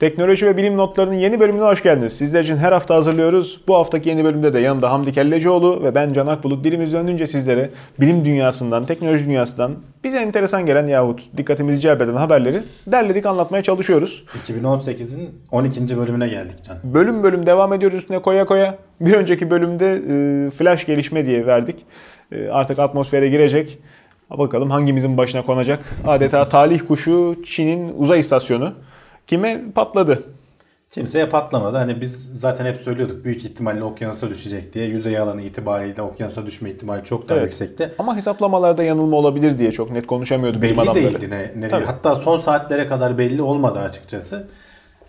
Teknoloji ve bilim notlarının yeni bölümüne hoş geldiniz. Sizler için her hafta hazırlıyoruz. Bu haftaki yeni bölümde de yanımda Hamdi Kellecioğlu ve ben Can Akbulut dilimiz döndüğünce sizlere bilim dünyasından, teknoloji dünyasından bize enteresan gelen yahut dikkatimizi celbeden haberleri derledik anlatmaya çalışıyoruz. 2018'in 12. bölümüne geldik Can. Bölüm bölüm devam ediyoruz üstüne koya koya. Bir önceki bölümde e, flash gelişme diye verdik. E, artık atmosfere girecek. Bakalım hangimizin başına konacak. Adeta talih kuşu Çin'in uzay istasyonu. Kime patladı? Kimseye patlamadı. Hani biz zaten hep söylüyorduk büyük ihtimalle okyanusa düşecek diye. Yüzey alanı itibariyle okyanusa düşme ihtimali çok daha Evet. yüksekti. Ama hesaplamalarda yanılma olabilir diye çok net konuşamıyordu bilim Belli adamları. değildi ne, nereye. Tabii. Hatta son saatlere kadar belli olmadı açıkçası.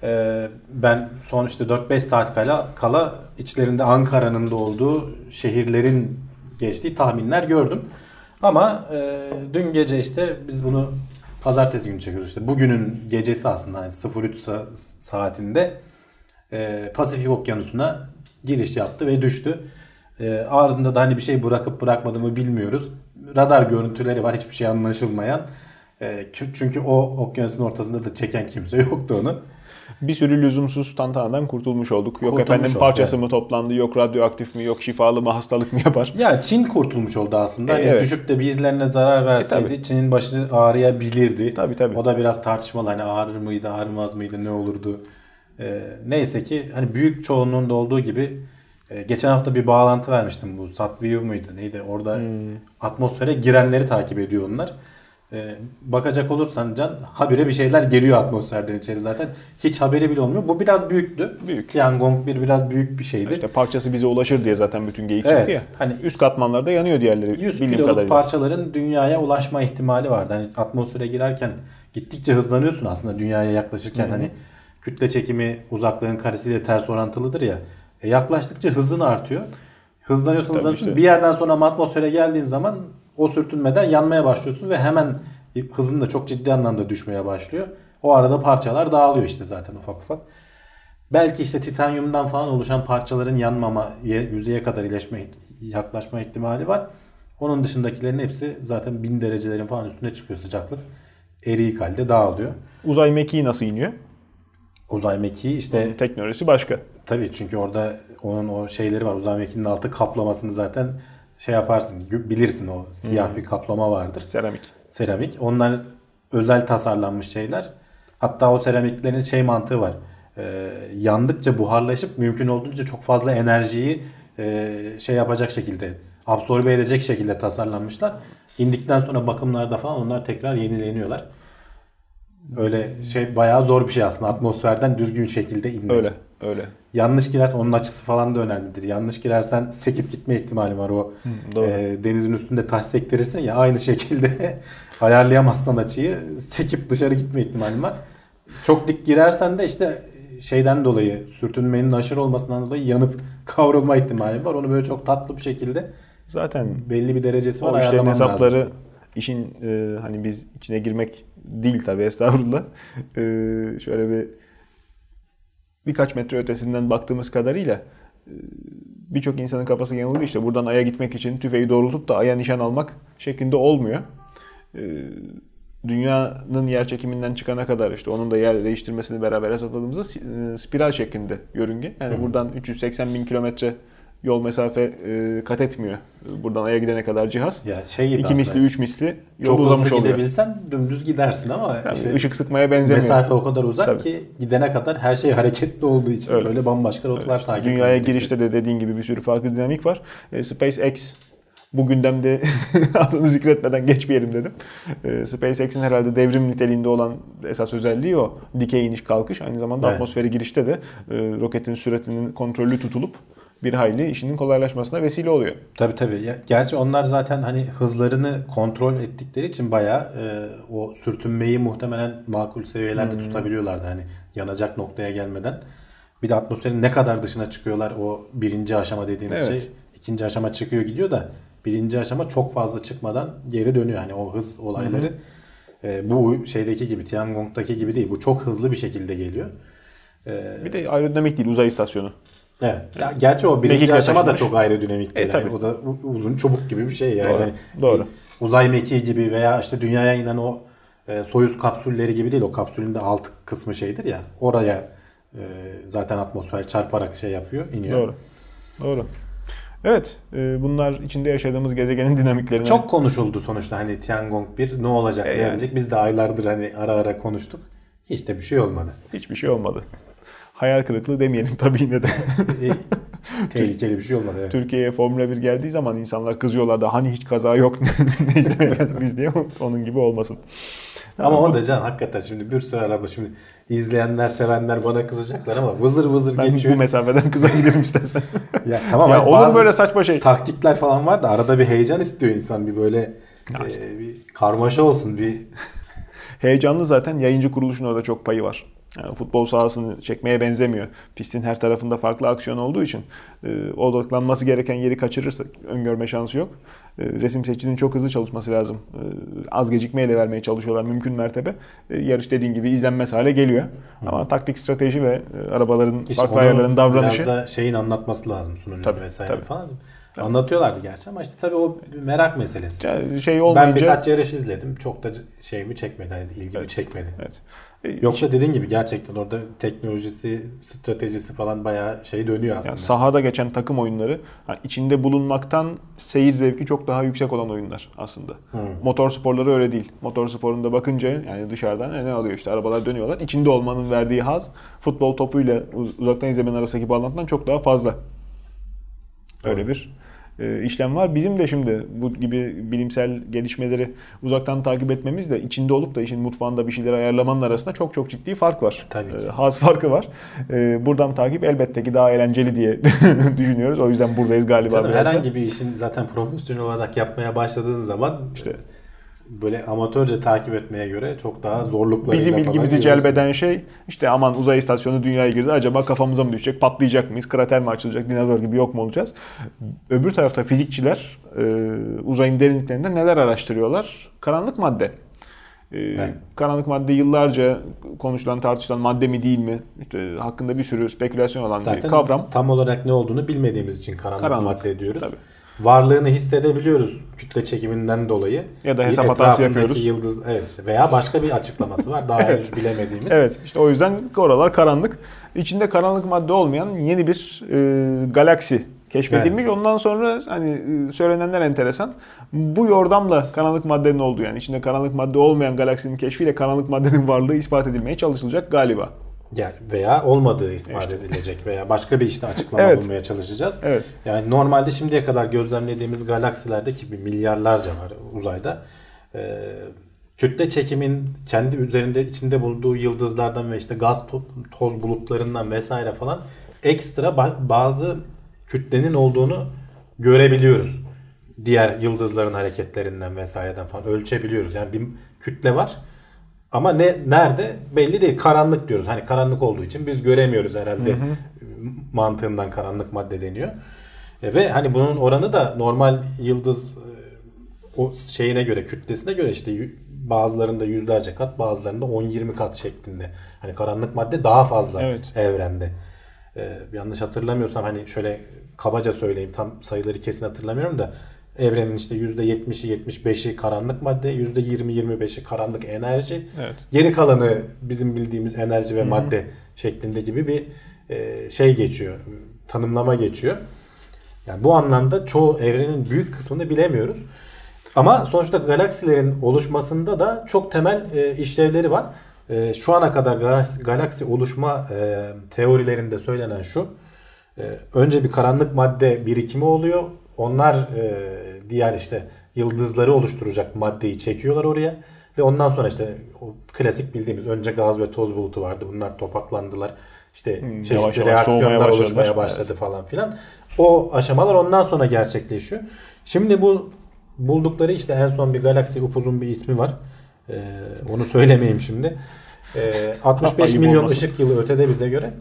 Ee, ben son işte 4-5 saat kala, kala içlerinde Ankara'nın da olduğu şehirlerin geçtiği tahminler gördüm. Ama e, dün gece işte biz bunu pazartesi günü çekiyoruz işte. Bugünün gecesi aslında yani 03 sa- saatinde e, Pasifik Okyanusu'na giriş yaptı ve düştü. E, ardında da hani bir şey bırakıp bırakmadığımı bilmiyoruz. Radar görüntüleri var hiçbir şey anlaşılmayan. E, kü- çünkü o okyanusun ortasında da çeken kimse yoktu onu. Bir sürü lüzumsuz tantanadan kurtulmuş olduk. Yok Kurtulmuş efendim olduk, parçası evet. mı toplandı, yok radyoaktif mi, yok şifalı mı, hastalık mı yapar. Ya Çin kurtulmuş oldu aslında. Hani E, evet. düşüp de birilerine zarar verseydi tabii. Çin'in başı ağrıyabilirdi. Tabii, tabii. O da biraz tartışmalı. Hani ağrır mıydı, ağrımaz mıydı, ne olurdu? E, neyse ki hani büyük çoğunluğunda olduğu gibi e, geçen hafta bir bağlantı vermiştim bu Satview muydu neydi? Orada Hmm. atmosfere girenleri takip ediyor onlar. E, bakacak olursan Can habire bir şeyler geliyor atmosferden içeri zaten. Hiç haberi bile olmuyor. Bu biraz büyüktü. Büyük. Tiangong 1 biraz büyük bir şeydi. İşte parçası bize ulaşır diye zaten bütün geyik Evet, çıktı ya. hani üst katmanlarda yanıyor diğerleri 100 bildiğim kiloluk kadarıyla. parçaların dünyaya ulaşma ihtimali vardı. Hani atmosfere girerken gittikçe hızlanıyorsun aslında dünyaya yaklaşırken hani kütle çekimi uzaklığın karesiyle ters orantılıdır ya. E yaklaştıkça hızın artıyor. Hızlanıyorsun Tabii hızlanıyorsun. işte. Bir yerden sonra atmosfere geldiğin zaman o sürtünmeden yanmaya başlıyorsun ve hemen hızın da çok ciddi anlamda düşmeye başlıyor. O arada parçalar dağılıyor işte zaten ufak ufak. Belki işte titanyumdan falan oluşan parçaların yanmama, ye- yüzeye kadar iyileşme, yaklaşma ihtimali var. Onun dışındakilerin hepsi zaten bin derecelerin falan üstüne çıkıyor sıcaklık. Eriyik halde dağılıyor. Uzay mekiği nasıl iniyor? Uzay mekiği işte Teknolojisi başka. tabii çünkü orada onun o şeyleri var. Uzay mekiğinin altı kaplamasını zaten şey yaparsın bilirsin o siyah bir kaplama vardır. Seramik. seramik. Onlar özel tasarlanmış şeyler. Hatta o seramiklerin şey mantığı var. Ee, yandıkça buharlaşıp mümkün olduğunca çok fazla enerjiyi e, şey yapacak şekilde absorbe edecek şekilde tasarlanmışlar. İndikten sonra bakımlarda falan onlar tekrar yenileniyorlar. Öyle şey bayağı zor bir şey aslında atmosferden düzgün şekilde inmek. Öyle. Öyle. Yanlış girersen onun açısı falan da önemlidir. Yanlış girersen sekip gitme ihtimali var o. doğru. e, denizin üstünde taş sektirirsin ya aynı şekilde ayarlayamazsan açıyı sekip dışarı gitme ihtimali var. Çok dik girersen de işte şeyden dolayı sürtünmenin aşırı olmasından dolayı yanıp kavrulma ihtimali var. Onu böyle çok tatlı bir şekilde Zaten belli bir derecesi var ayarlaman lazım. hesapları işin e, hani biz içine girmek değil tabii estağfurullah. E, şöyle bir birkaç metre ötesinden baktığımız kadarıyla e, birçok insanın kafası yanılıyor işte buradan Ay'a gitmek için tüfeği doğrultup da Ay'a nişan almak şeklinde olmuyor. E, dünyanın yer çekiminden çıkana kadar işte onun da yer değiştirmesini beraber hesapladığımızda e, spiral şeklinde yörünge. Yani buradan 380 bin kilometre yol mesafe e, kat etmiyor. Buradan Ay'a gidene kadar cihaz. Ya şey gibi İki aslında, misli, üç misli yol çok uzamış hızlı oluyor. gidebilsen dümdüz gidersin ama Yani işte ışık sıkmaya benzemiyor. mesafe o kadar uzak Tabii. ki gidene kadar her şey hareketli olduğu için Öyle. böyle bambaşka rotalar takip Dünyaya girişte de dediğin gibi bir sürü farklı dinamik var. E, SpaceX bu gündemde adını zikretmeden geçmeyelim dedim. E, SpaceX'in herhalde devrim niteliğinde olan esas özelliği o. Dikey iniş kalkış. Aynı zamanda Evet. atmosfere girişte de e, roketin süratinin kontrollü tutulup bir hayli işinin kolaylaşmasına vesile oluyor. Tabii tabii. Gerçi onlar zaten hani hızlarını kontrol ettikleri için bayağı e, o sürtünmeyi muhtemelen makul seviyelerde Hmm. tutabiliyorlardı. Hani yanacak noktaya gelmeden. Bir de atmosferin ne kadar dışına çıkıyorlar o birinci aşama dediğimiz Evet. şey. ikinci aşama çıkıyor gidiyor da birinci aşama çok fazla çıkmadan geri dönüyor. Hani o hız olayları e, bu şeydeki gibi Tiangong'daki gibi değil. Bu çok hızlı bir şekilde geliyor. E, Bir de aerodinamik değil uzay istasyonu. Evet. Ya, gerçi o birinci Mekikle aşama da çok aerodinamik değil. E. Yani o da uzun çubuk gibi bir şey yani. Doğru, Hani doğru. Uzay mekiği gibi veya işte dünyaya inen o e, Soyuz kapsülleri gibi değil. O kapsülün de alt kısmı şeydir ya. Oraya e, zaten atmosfer çarparak şey yapıyor, iniyor. Doğru. Doğru. Evet, e, bunlar içinde yaşadığımız gezegenin dinamiklerine Çok konuşuldu sonuçta hani Tiangong 1 ne olacak, ne E, yani. gelecek. Biz de aylardır hani ara ara konuştuk. Hiç de bir şey olmadı. hiçbir şey olmadı. Hayal kırıklığı demeyelim tabii yine de. E, Tehlikeli bir şey olmadı. Evet. Türkiye'ye Formula 1 geldiği zaman insanlar kızıyorlar da hani hiç kaza yok ne biz diye onun gibi olmasın. Ama o da can hakikaten şimdi bir sürü araba şimdi izleyenler sevenler bana kızacaklar ama vızır vızır Ben geçiyor. bu mesafeden kızabilirim istersen. Ya tamam ya olur böyle saçma şey. taktikler falan var da arada bir heyecan istiyor insan bir böyle Ya e, işte. bir karmaşa olsun bir Heyecanlı zaten yayıncı kuruluşun orada çok payı var. Yani futbol sahasını çekmeye benzemiyor. Pistin her tarafında farklı aksiyon olduğu için e, odaklanması gereken yeri kaçırırsa öngörme şansı yok. E, resim seçicinin çok hızlı çalışması lazım. E, az gecikmeyle vermeye çalışıyorlar mümkün mertebe. E, yarış dediğin gibi izlenmez hale geliyor. Ama taktik, strateji ve e, arabaların İşte farklı ayarların davranışı Biraz da şeyin anlatması lazım sunucu Tabii, vesaire tabii. falan. Anlatıyorlardı gerçi ama işte tabii o merak meselesi. Yani şey Ben olmayınca birkaç yarış izledim. Çok da şeyimi çekmedi. Hani ilgimi Evet. çekmedi. evet. E, Yoksa dediğin gibi gerçekten orada teknolojisi, stratejisi falan bayağı şey dönüyor aslında. Yani sahada geçen takım oyunları ha, içinde bulunmaktan seyir zevki çok daha yüksek olan oyunlar aslında. Hı. Motor sporları öyle değil. Motor sporunda bakınca yani dışarıdan e, ne alıyor işte arabalar dönüyorlar. İçinde olmanın verdiği haz futbol topuyla uz- uzaktan izlemenin arasındaki bağlantıdan çok daha fazla. Öyle Doğru. bir işlem var. Bizim de şimdi bu gibi bilimsel gelişmeleri uzaktan takip etmemizle içinde olup da işin mutfağında bir şeyler ayarlamanın arasında çok çok ciddi fark var. Tabii ki. E, haz farkı var. E, buradan takip elbette ki daha eğlenceli diye düşünüyoruz. O yüzden buradayız galiba Canım, da. herhangi bir işin zaten profesyonel olarak yapmaya başladığın zaman İşte böyle amatörce takip etmeye göre çok daha zorluklarıyla Bizim ilgimizi celbeden şey işte aman uzay istasyonu dünyaya girdi acaba kafamıza mı düşecek patlayacak mıyız krater mi açılacak dinozor gibi yok mu olacağız? Öbür tarafta fizikçiler e, uzayın derinliklerinde neler araştırıyorlar? Karanlık madde. E, Evet. Karanlık madde yıllarca konuşulan tartışılan madde mi değil mi? İşte hakkında bir sürü spekülasyon olan bir Zaten kavram. tam olarak ne olduğunu bilmediğimiz için karanlık, Karanlık. madde diyoruz. Tabii. Varlığını hissedebiliyoruz kütle çekiminden dolayı. Ya da hesap hatası yapıyoruz. Yıldız, evet işte veya başka bir açıklaması var daha henüz bilemediğimiz. Evet işte o yüzden oralar karanlık. İçinde karanlık madde olmayan yeni bir e, galaksi keşfedilmiş. Ondan sonra hani e, söylenenler enteresan. Bu yordamla karanlık maddenin olduğu yani içinde karanlık madde olmayan galaksinin keşfiyle karanlık maddenin varlığı ispat edilmeye çalışılacak galiba. Yani veya olmadığı ispat edilecek veya başka bir işte açıklama Evet. bulmaya çalışacağız. Evet. Yani normalde şimdiye kadar gözlemlediğimiz galaksilerde ki bir milyarlarca var uzayda. Ee, kütle çekimin kendi üzerinde içinde bulunduğu yıldızlardan ve işte gaz to- toz bulutlarından vesaire falan ekstra ba- bazı kütlenin olduğunu görebiliyoruz. Diğer yıldızların hareketlerinden vesaireden falan ölçebiliyoruz. Yani bir kütle var. Ama ne nerede belli değil. Karanlık diyoruz. Hani karanlık olduğu için biz göremiyoruz herhalde. Mantığından karanlık madde deniyor. E, ve hani bunun oranı da normal yıldız e, o şeyine göre, kütlesine göre işte bazılarında yüzlerce kat, bazılarında 10-20 kat şeklinde. Hani karanlık madde daha fazla Evet. evrende. E, yanlış hatırlamıyorsam hani şöyle kabaca söyleyeyim tam sayıları kesin hatırlamıyorum da evrenin işte %70'i 75'i karanlık madde, %20-25'i karanlık enerji. Evet. Geri kalanı bizim bildiğimiz enerji ve madde şeklinde gibi bir e, şey geçiyor. Tanımlama geçiyor. Yani bu anlamda çoğu evrenin büyük kısmını bilemiyoruz. Ama sonuçta galaksilerin oluşmasında da çok temel e, işlevleri var. E, şu ana kadar galaksi, galaksi oluşma e, teorilerinde söylenen şu. E, önce bir karanlık madde birikimi oluyor. Onlar e, diğer işte yıldızları oluşturacak maddeyi çekiyorlar oraya. Ve ondan sonra işte o klasik bildiğimiz önce gaz ve toz bulutu vardı. Bunlar topaklandılar. İşte Hmm, çeşitli yavaş yavaş reaksiyonlar oluşmaya başladı falan filan. O aşamalar ondan sonra gerçekleşiyor. Şimdi bu buldukları işte en son bir galaksi upuzun bir ismi var. Ee, onu söylemeyeyim şimdi. Ee, 65 Ayıp milyon olmasın. ışık yılı ötede bize göre.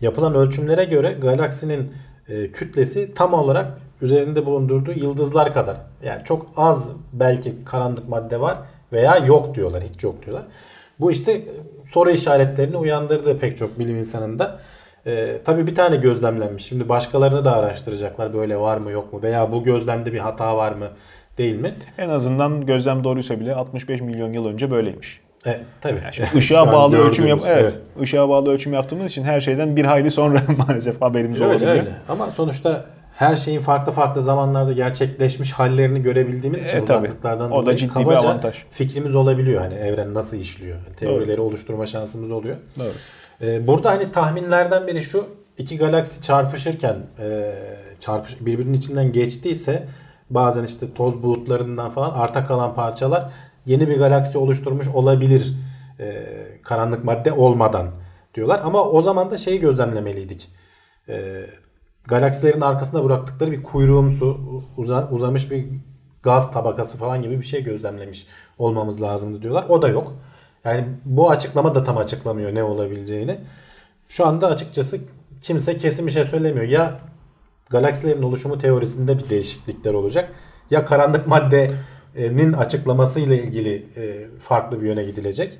Yapılan ölçümlere göre galaksinin e, kütlesi tam olarak üzerinde bulundurduğu yıldızlar kadar. Yani çok az belki karanlık madde var veya yok diyorlar. Hiç yok diyorlar. Bu işte soru işaretlerini uyandırdı pek çok bilim insanında. Ee, tabii bir tane gözlemlenmiş. Şimdi başkalarını da araştıracaklar. Böyle var mı yok mu? Veya bu gözlemde bir hata var mı? Değil mi? En azından gözlem doğruysa bile 65 milyon yıl önce böyleymiş. Evet, tabii. Şimdi Şu ışığa bağlı ölçüm yap gördüğümüz, evet, ışığa bağlı ölçüm yaptığımız için her şeyden bir hayli sonra maalesef haberimiz Öyle olabiliyor. öyle. Ama sonuçta her şeyin farklı farklı zamanlarda gerçekleşmiş hallerini görebildiğimiz için E, uzaklıklardan O da dolayı ciddi bir kabaca avantaj. fikrimiz olabiliyor. Hani evren nasıl işliyor? Teorileri oluşturma şansımız oluyor. Doğru. Ee, burada hani tahminlerden biri şu. iki galaksi çarpışırken e, çarpış birbirinin içinden geçtiyse bazen işte toz bulutlarından falan arta kalan parçalar yeni bir galaksi oluşturmuş olabilir e, karanlık madde olmadan diyorlar. Ama o zaman da şeyi gözlemlemeliydik. E, galaksilerin arkasında bıraktıkları bir kuyruğumsu uza- uzamış bir gaz tabakası falan gibi bir şey gözlemlemiş olmamız lazımdı diyorlar. O da yok. Yani bu açıklama da tam açıklamıyor ne olabileceğini. Şu anda açıkçası kimse kesin bir şey söylemiyor. Ya galaksilerin oluşumu teorisinde bir değişiklikler olacak. Ya karanlık maddenin açıklamasıyla ilgili e, farklı bir yöne gidilecek.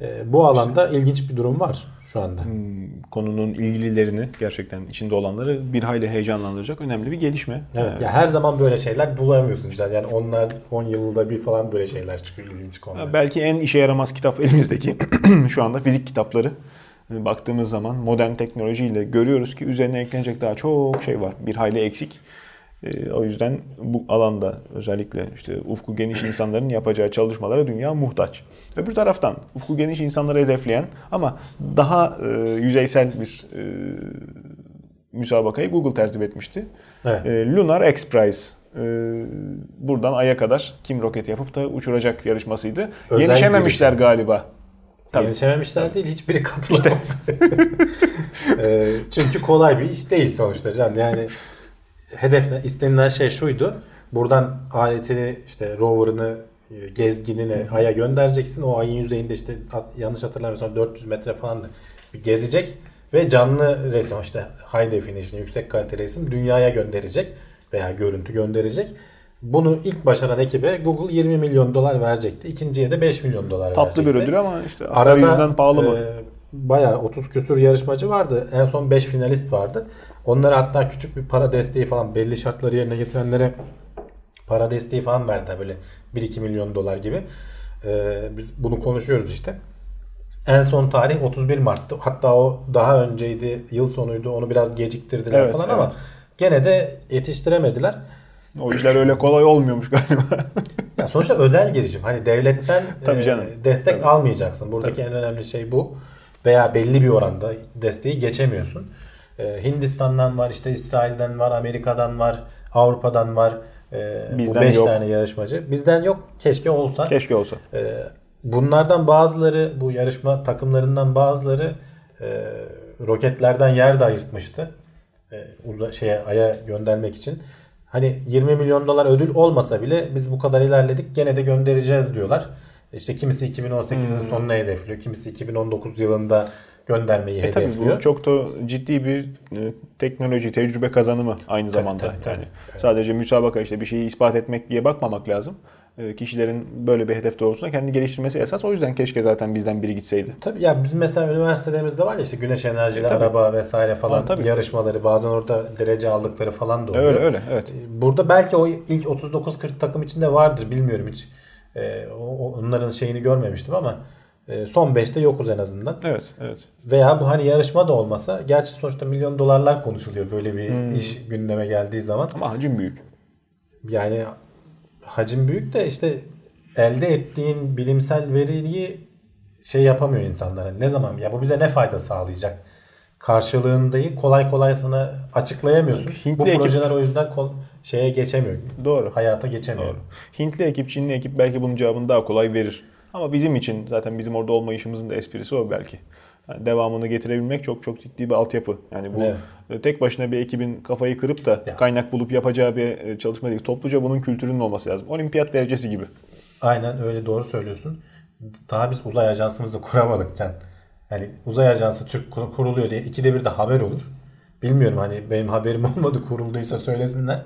E, Bu alanda ilginç bir durum var şu anda. Hmm, Konunun ilgililerini gerçekten içinde olanları bir hayli heyecanlandıracak önemli bir gelişme. Evet. Ya her zaman böyle şeyler bulamıyorsun zaten. Yani onlar 10 yılda bir falan böyle şeyler çıkıyor ilginç konular. Belki en işe yaramaz kitap elimizdeki şu anda fizik kitapları. E, Baktığımız zaman modern teknolojiyle görüyoruz ki üzerine eklenecek daha çok şey var. Bir hayli eksik. E, O yüzden bu alanda özellikle işte ufku geniş insanların yapacağı çalışmalara dünya muhtaç. Öbür taraftan ufku geniş insanları hedefleyen ama daha e, yüzeysel bir e, müsabakayı Google tertip etmişti. Evet. E, Lunar X Prize. Buradan Ay'a kadar kim roket yapıp da uçuracak yarışmasıydı. Özel Yenişememişler galiba. Tabii. Yetişememişler değil hiçbiri katılamadı. Ee, çünkü kolay bir iş değil sonuçta can. Yani hedef istenilen şey şuydu. Buradan aletini işte rover'ını e, gezginini Ay'a göndereceksin. O ayın yüzeyinde işte yanlış hatırlamıyorsam 400 metre falan bir gezecek ve canlı resim işte high definition yüksek kalite resim dünyaya gönderecek veya görüntü gönderecek. Bunu ilk başaran ekibe Google 20 milyon dolar verecekti. İkinciye de 5 milyon dolar Tatlı bir verecekti. ödül ama işte asgari yüzden pahalı mı? e, bayağı 30 küsur yarışmacı vardı. En son 5 finalist vardı. Onlara hatta küçük bir para desteği falan belli şartları yerine getirenlere para desteği falan verdiler böyle 1-2 milyon dolar gibi. E, biz bunu konuşuyoruz işte. En son tarih 31 Mart'tı. Hatta o daha önceydi, yıl sonuydu. Onu biraz geciktirdiler Evet, falan ama evet. gene de yetiştiremediler. O işler öyle kolay olmuyormuş galiba. Ya sonuçta özel girişim. Hani devletten Tabii e, canım. destek Tabii. almayacaksın. Buradaki en önemli şey bu. Veya belli bir oranda desteği geçemiyorsun. E, Hindistan'dan var, işte İsrail'den var, Amerika'dan var, Avrupa'dan var. E, bu Bizden 5 yok. tane yarışmacı. Bizden yok. Keşke olsa. Keşke olsa. E, bunlardan bazıları, bu yarışma takımlarından bazıları e, roketlerden yer de ayırtmıştı. E, uza, şeye aya göndermek için. Hani 20 milyon dolar ödül olmasa bile biz bu kadar ilerledik gene de göndereceğiz diyorlar. İşte kimisi 2018'in Hmm. sonuna hedefliyor. Kimisi 2019 yılında göndermeyi E tabii hedefliyor. bu çok da ciddi bir e, teknoloji, tecrübe kazanımı aynı zamanda. tabii, tabii. yani sadece müsabaka işte bir şeyi ispat etmek diye bakmamak lazım. E, Kişilerin böyle bir hedef doğrultusunda kendini geliştirmesi esas. O yüzden keşke zaten bizden biri gitseydi. Tabii ya bizim mesela üniversitelerimizde var ya işte güneş enerjili E, tabii. araba vesaire falan Ha, tabii. yarışmaları bazen orada derece aldıkları falan da oluyor. Öyle öyle evet. Burada belki o ilk 39-40 takım içinde vardır bilmiyorum hiç. O- onların şeyini görmemiştim ama e, son 5'te yokuz en azından. Evet evet. Veya bu hani yarışma da olmasa gerçi sonuçta milyon dolarlar konuşuluyor böyle bir Hmm. iş gündeme geldiği zaman. Ama hacim büyük. Yani hacim büyük de işte elde ettiğin bilimsel veriyi şey yapamıyor insanlara. Ne zaman ya bu bize ne fayda sağlayacak? Karşılığındayı kolay kolay sana açıklayamıyorsun. Hintli bu ekip- projeler o yüzden kol, şeye geçemiyor. Doğru. Hayata geçemiyor. Doğru. Hintli ekip, Çinli ekip belki bunun cevabını daha kolay verir. Ama bizim için zaten bizim orada olmayışımızın da esprisi o belki. Yani devamını getirebilmek çok çok ciddi bir altyapı. Yani bu Evet. e, tek başına bir ekibin kafayı kırıp da Ya. kaynak bulup yapacağı bir e, çalışma değil. Topluca bunun kültürünün olması lazım. Olimpiyat derecesi gibi. Aynen öyle doğru söylüyorsun. Daha biz uzay ajansımızı kuramadık Can. Yani uzay ajansı Türk kur- kuruluyor diye ikide bir de haber olur. Bilmiyorum hani benim haberim olmadı kurulduysa söylesinler.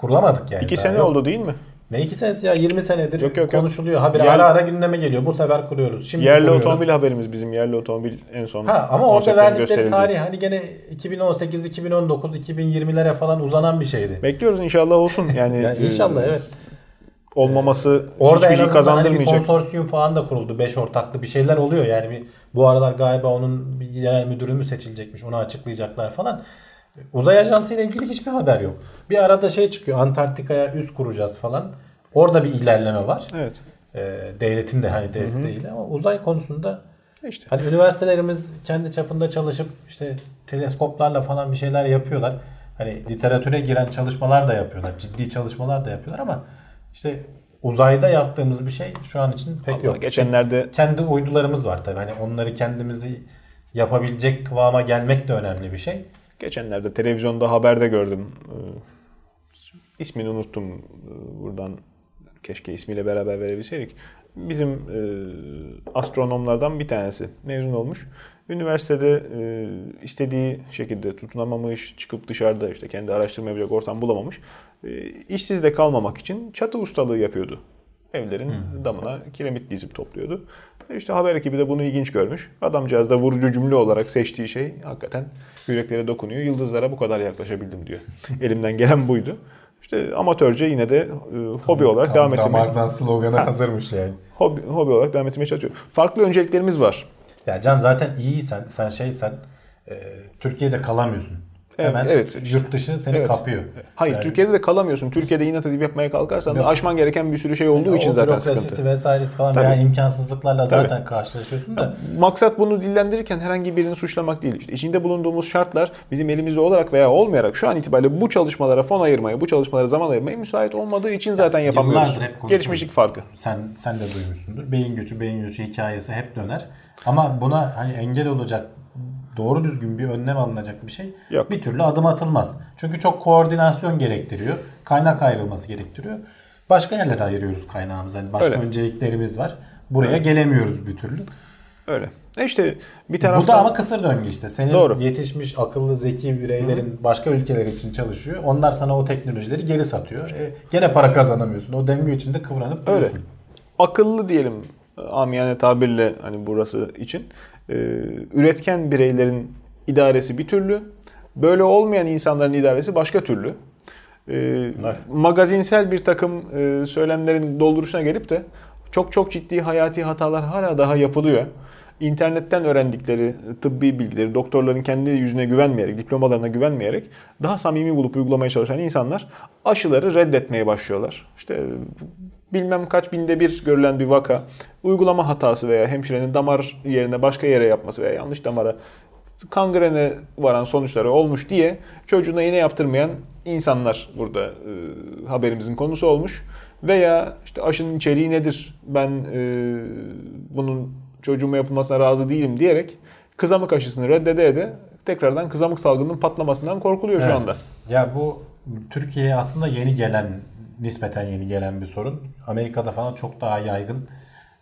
Kurulamadık yani. İki sene yok. oldu değil mi? Ne iki senesi ya 20 senedir Yok, yok, yok. konuşuluyor. Haber Yerli- ara ara gündeme geliyor. Bu sefer kuruyoruz. Şimdi yerli kuruyoruz. otomobil haberimiz bizim. Yerli otomobil en son Ha ama orada verdikleri tarih hani gene 2018, 2019, 2020'lere falan uzanan bir şeydi. Bekliyoruz inşallah olsun. Yani Ya inşallah e, evet. olmaması Orada en hiçbir şey azından hani bir kazandırmayacak. konsorsiyum falan da kuruldu. Beş ortaklı bir şeyler oluyor. Yani bir, bu aralar galiba onun bir genel müdürü mü seçilecekmiş. Onu açıklayacaklar falan. Uzay Ajansı ile ilgili hiçbir haber yok. Bir arada şey çıkıyor. Antarktika'ya üst kuracağız falan. Orada bir ilerleme var. Evet. Ee, devletin de hani desteğiyle ama uzay konusunda İşte. hani üniversitelerimiz kendi çapında çalışıp işte teleskoplarla falan bir şeyler yapıyorlar. Hani literatüre giren çalışmalar da yapıyorlar. Ciddi çalışmalar da yapıyorlar ama işte uzayda yaptığımız bir şey şu an için pek Vallahi yok. geçenlerde Kendi uydularımız var tabii. Hani onları kendimizi yapabilecek kıvama gelmek de önemli bir şey. Geçenlerde televizyonda haberde gördüm. Ee, ismini unuttum. Ee, Buradan keşke ismiyle beraber verebilseydik. Bizim e, astronomlardan bir tanesi mezun olmuş. Üniversitede e, istediği şekilde tutunamamış, çıkıp dışarıda işte kendi araştırma yapacak ortam bulamamış. E, işsiz de kalmamak için çatı ustalığı yapıyordu. Evlerin damına kiremit dizip topluyordu. İşte haber ekibi de bunu ilginç görmüş. Adamcağız da vurucu cümle olarak seçtiği şey hakikaten yüreklere dokunuyor. Yıldızlara bu kadar yaklaşabildim diyor. Elimden gelen buydu. İşte amatörce yine de e, hobi olarak devam ettirmeye, Damardan sloganı hazırmış yani. hobi, hobi olarak devam etmeye çalışıyor. Farklı önceliklerimiz var. Ya Can zaten iyiysen, sen şeysen e, Türkiye'de kalamıyorsun. Evet, Hemen evet, işte. yurt dışı seni Evet. kapıyor. Hayır Yani- Türkiye'de de kalamıyorsun. Türkiye'de inat edip yapmaya kalkarsan da Yok. aşman gereken bir sürü şey olduğu için o zaten sıkıntı. vesairesi falan Tabii. veya imkansızlıklarla Tabii. zaten karşılaşıyorsun da. Maksat bunu dillendirirken herhangi birini suçlamak değil. İşte içinde bulunduğumuz şartlar bizim elimizde olarak veya olmayarak şu an itibariyle bu çalışmalara fon ayırmaya, bu çalışmalara zaman ayırmaya müsait olmadığı için zaten yapamıyoruz. hep konuşuyoruz. Gelişmişlik farkı. Sen sen de duymuşsundur. Beyin göçü, beyin göçü hikayesi hep döner. Ama buna hani engel olacak doğru düzgün bir önlem alınacak bir şey Yok. bir türlü adım atılmaz. Çünkü çok koordinasyon gerektiriyor. Kaynak ayrılması gerektiriyor. Başka yerlere ayırıyoruz kaynağımızı. Hani başka Öyle. önceliklerimiz var. Buraya gelemiyoruz bir türlü. Öyle. E işte bir Bu taraftan da ama kısır döngü işte. Senin Doğru. yetişmiş akıllı zeki bireylerin başka ülkeler için çalışıyor. Onlar sana o teknolojileri geri satıyor. E, gene para kazanamıyorsun. O döngü içinde kıvranıp Öyle. duruyorsun. akıllı diyelim amiyane tabirle hani burası için e, üretken bireylerin idaresi bir türlü böyle olmayan insanların idaresi başka türlü E, Evet. magazinsel bir takım e, söylemlerin dolduruşuna gelip de çok çok ciddi hayati hatalar hala daha yapılıyor. İnternetten öğrendikleri tıbbi bilgileri, doktorların kendi yüzüne güvenmeyerek, diplomalarına güvenmeyerek daha samimi bulup uygulamaya çalışan insanlar aşıları reddetmeye başlıyorlar. İşte bilmem kaç binde bir görülen bir vaka, uygulama hatası veya hemşirenin damar yerine başka yere yapması veya yanlış damara kangrene varan sonuçları olmuş diye çocuğuna iğne yaptırmayan insanlar burada e, haberimizin konusu olmuş. Veya işte aşının içeriği nedir ben e, bunun çocuğuma yapılmasına razı değilim diyerek kızamık aşısını reddede ede tekrardan kızamık salgının patlamasından korkuluyor şu Evet. anda. Ya bu Türkiye'ye aslında yeni gelen, nispeten yeni gelen bir sorun. Amerika'da falan çok daha yaygın.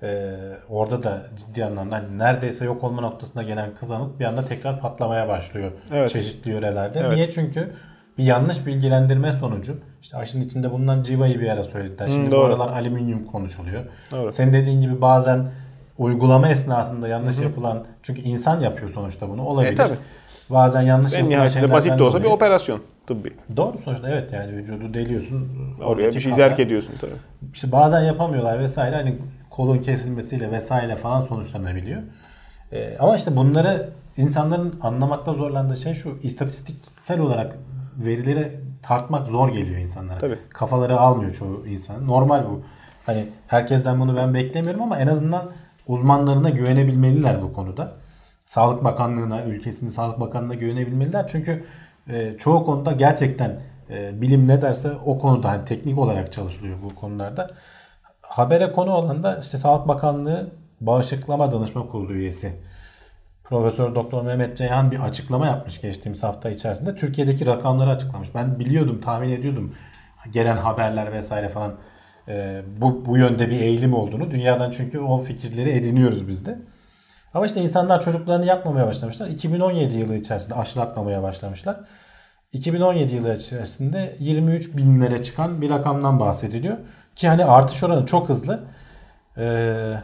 Ee, orada da ciddi anlamda hani neredeyse yok olma noktasına gelen kızamık bir anda tekrar patlamaya başlıyor Evet. çeşitli yörelerde. Evet. Niye? Çünkü bir yanlış bilgilendirme sonucu işte aşının içinde bulunan civayı bir ara söylediler. Şimdi bu doğru. aralar alüminyum konuşuluyor. Doğru. Senin dediğin gibi bazen uygulama esnasında yanlış yapılan çünkü insan yapıyor sonuçta bunu olabilir. E, tabii. Bazen yanlış En yapılan şeylerden basit de olsa bir dolayı- operasyon tıbbi. Doğru sonuçta evet yani vücudu deliyorsun. Oraya bir şey hasar- zerk ediyorsun tabii. İşte bazen yapamıyorlar vesaire hani kolun kesilmesiyle vesaire falan sonuçlanabiliyor. Ee, ama işte bunları insanların anlamakta zorlandığı şey şu istatistiksel olarak verileri tartmak zor geliyor insanlara. Tabii. Kafaları almıyor çoğu insan. Normal bu. Hani herkesten bunu ben beklemiyorum ama en azından uzmanlarına güvenebilmeliler bu konuda. Sağlık Bakanlığı'na, ülkesinin Sağlık Bakanlığı'na güvenebilmeliler. Çünkü e, çoğu konuda gerçekten e, bilim ne derse o konuda hani teknik olarak çalışılıyor bu konularda. Habere konu olan da işte Sağlık Bakanlığı Bağışıklama Danışma Kurulu üyesi. Profesör Doktor Mehmet Ceyhan bir açıklama yapmış geçtiğimiz hafta içerisinde. Türkiye'deki rakamları açıklamış. Ben biliyordum, tahmin ediyordum gelen haberler vesaire falan e, bu, bu yönde bir eğilim olduğunu. Dünyadan çünkü o fikirleri ediniyoruz biz de. Ama işte insanlar çocuklarını yapmamaya başlamışlar. 2017 yılı içerisinde aşılatmamaya başlamışlar. 2017 yılı içerisinde 23 binlere çıkan bir rakamdan bahsediliyor. Ki hani artış oranı çok hızlı. Ee,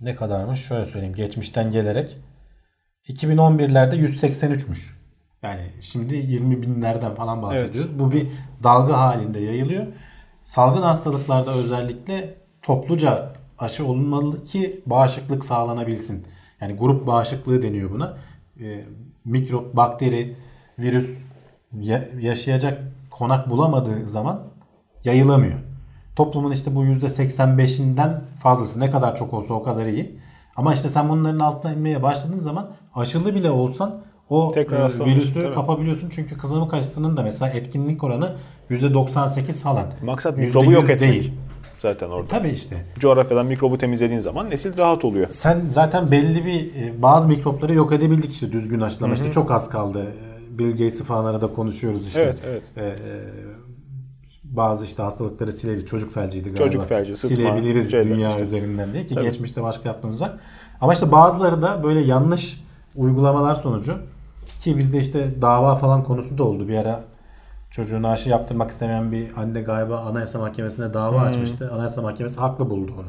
ne kadarmış? Şöyle söyleyeyim. Geçmişten gelerek 2011'lerde 183'müş. Yani şimdi 20 binlerden falan bahsediyoruz. Bu bir dalga halinde yayılıyor. salgın hastalıklarda özellikle topluca aşı olunmalı ki bağışıklık sağlanabilsin. Yani grup bağışıklığı deniyor buna. E, mikrop, bakteri, virüs ya- yaşayacak konak bulamadığı zaman yayılamıyor. Toplumun işte bu %85'inden fazlası ne kadar çok olsa o kadar iyi. Ama işte sen bunların altına inmeye başladığın zaman aşılı bile olsan o Tekrar e, virüsü tabii. kapabiliyorsun. Çünkü kızamık aşısının da mesela etkinlik oranı %98 falan. Maksat %100 mikrobu yok etmek. değil. Zaten orada. Tabii işte. Coğrafyadan mikrobu temizlediğin zaman nesil rahat oluyor. Sen zaten belli bir e, bazı mikropları yok edebildik işte düzgün aşılama. İşte çok az kaldı. E, Bill Gates'i falan arada konuşuyoruz işte. Evet, evet. E, e, bazı işte hastalıkları silebiliriz. Çocuk felciydi galiba. Çocuk felci, sıtma, Silebiliriz şeyler dünya işte. üzerinden diye ki Tabii. geçmişte başka yaptığımız var. Ama işte bazıları da böyle yanlış uygulamalar sonucu ki bizde işte dava falan konusu da oldu. Bir ara çocuğuna aşı yaptırmak istemeyen bir anne galiba Anayasa Mahkemesi'ne dava Hmm. açmıştı. Anayasa Mahkemesi haklı buldu onu.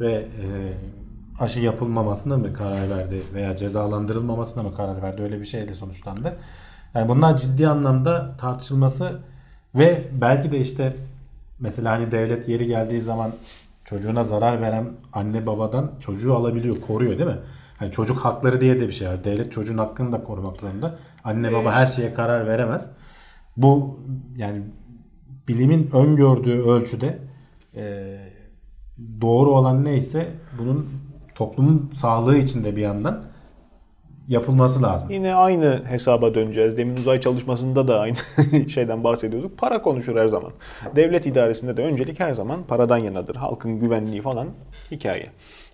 Ve e, aşı yapılmamasına mı karar verdi veya cezalandırılmamasına mı karar verdi öyle bir şeyle sonuçlandı. Yani bunlar ciddi anlamda tartışılması ve belki de işte mesela hani devlet yeri geldiği zaman çocuğuna zarar veren anne babadan çocuğu alabiliyor, koruyor değil mi? Hani çocuk hakları diye de bir şey var. Devlet çocuğun hakkını da korumak zorunda. Anne baba her şeye karar veremez. Bu yani bilimin öngördüğü ölçüde e, doğru olan neyse bunun toplumun sağlığı için de bir yandan yapılması lazım. Yine aynı hesaba döneceğiz. Demin uzay çalışmasında da aynı şeyden bahsediyorduk. Para konuşur her zaman. Devlet idaresinde de öncelik her zaman paradan yanadır. Halkın güvenliği falan hikaye.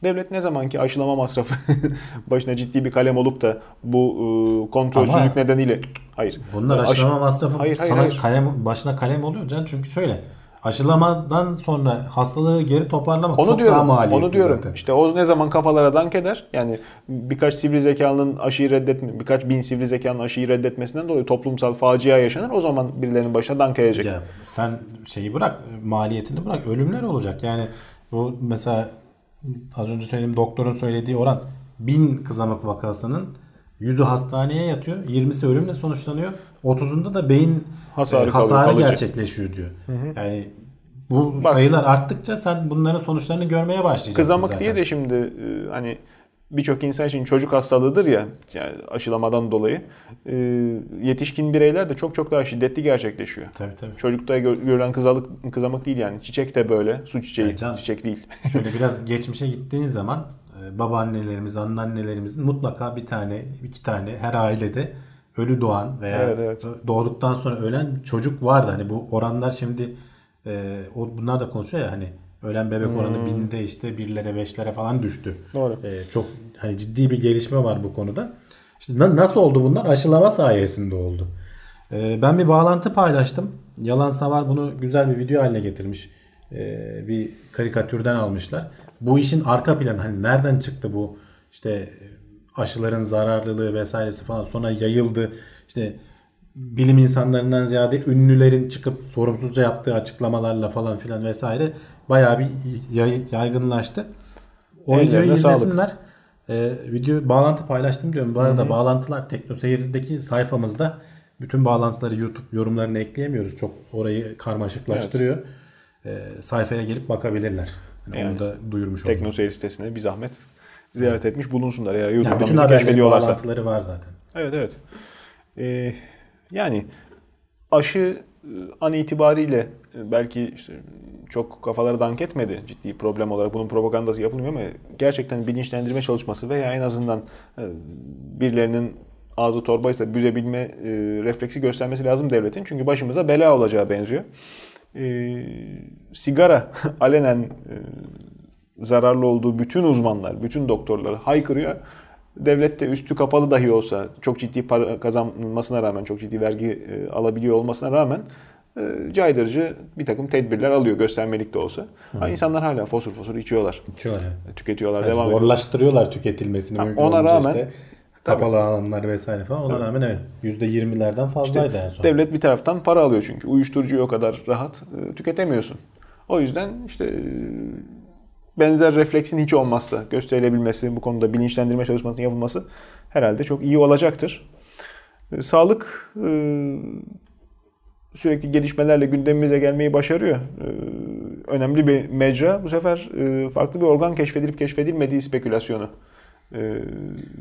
Devlet ne zaman ki aşılama masrafı başına ciddi bir kalem olup da bu e, kontrolsüzlük Ama- nedeniyle hayır. Bunlar Aşı- aşılama masrafı Hayır, hayır, sana hayır. kalem başına kalem oluyor can çünkü şöyle aşılamadan sonra hastalığı geri toparlamak Onu çok diyorum. daha maliyetli Onu diyorum. zaten. İşte o ne zaman kafalara dank eder? Yani birkaç sivri zekalının aşıyı reddetme, birkaç bin sivri zekanın aşıyı reddetmesinden dolayı toplumsal facia yaşanır. O zaman birilerinin başına dank edecek. Ya sen şeyi bırak, maliyetini bırak. Ölümler olacak. Yani bu mesela az önce söylediğim doktorun söylediği oran bin kızamık vakasının yüzü hastaneye yatıyor. 20'si ölümle sonuçlanıyor. 30'unda da beyin Hasarı e, hasarı kalıcı. gerçekleşiyor diyor. Yani bu Bak- sayılar arttıkça sen bunların sonuçlarını görmeye başlayacaksın Kızamık zaten. diye de şimdi e, hani birçok insan için çocuk hastalığıdır ya yani aşılamadan dolayı e, yetişkin bireyler de çok çok daha şiddetli gerçekleşiyor. Tabii tabii. Çocukta gö- görülen kızamık, kızamık değil yani. Çiçek de böyle. Su çiçeği. Evet canım. çiçek değil. Şöyle biraz geçmişe gittiğin zaman babaannelerimiz, anneannelerimizin mutlaka bir tane, iki tane her ailede ölü doğan veya Evet, evet. doğduktan sonra ölen çocuk vardı. Hani bu oranlar şimdi e, o bunlar da konuşuyor ya hani ölen bebek oranı binde işte birlere beşlere falan düştü. Hmm. Doğru. E, çok hani ciddi bir gelişme var bu konuda. İşte na- nasıl oldu bunlar? Aşılama sayesinde oldu. E, ben bir bağlantı paylaştım. Yalan Savar bunu güzel bir video haline getirmiş. E, bir karikatürden almışlar. Bu işin arka planı hani nereden çıktı bu işte aşıların zararlılığı vesairesi falan sonra yayıldı. İşte bilim insanlarından ziyade ünlülerin çıkıp sorumsuzca yaptığı açıklamalarla falan filan vesaire bayağı bir yay- yaygınlaştı. O videoyu sağlık. izlesinler. Ee, video bağlantı paylaştım diyorum. Bu arada bağlantılar TeknoSeyir'deki sayfamızda bütün bağlantıları YouTube yorumlarını ekleyemiyoruz. Çok orayı karmaşıklaştırıyor. Ee, sayfaya gelip bakabilirler. Yani Yani onu da duyurmuş olayım. Teknoseyir sitesine bir zahmet ziyaret etmiş bulunsunlar eğer Yani YouTube'dan bütün bizi keşfediyorlarsa. bağlantıları var zaten. Evet evet. Ee, yani aşı e, an itibariyle e, belki işte çok kafaları dank etmedi ciddi problem olarak bunun propagandası yapılmıyor ama gerçekten bilinçlendirme çalışması veya en azından e, birilerinin ağzı torbaysa büzebilme refleksi göstermesi lazım devletin. Çünkü başımıza bela olacağı benziyor. E, sigara alenen e, zararlı olduğu bütün uzmanlar, bütün doktorlar haykırıyor. Devlet de üstü kapalı dahi olsa çok ciddi para kazanmasına rağmen, çok ciddi vergi e, alabiliyor olmasına rağmen e, caydırıcı bir takım tedbirler alıyor göstermelik de olsa. Ha, insanlar hala fosur fosur içiyorlar, İçiyorlar yani. tüketiyorlar, Yani devam ediyor. zorlaştırıyorlar tüketilmesini. Ha, mümkün ona rağmen- işte kapalı alanlar vesaire falan. Ona rağmen evet %20'lerden fazlaydı en son. Devlet bir taraftan para alıyor çünkü. Uyuşturucuyu o kadar rahat e, tüketemiyorsun. O yüzden işte e, benzer refleksin hiç olmazsa gösterilebilmesi, bu konuda bilinçlendirme çalışmasının yapılması herhalde çok iyi olacaktır. E, Sağlık sürekli gelişmelerle gündemimize gelmeyi başarıyor. Önemli bir mecra. Bu sefer farklı bir organ keşfedilip keşfedilmediği spekülasyonu. Ee,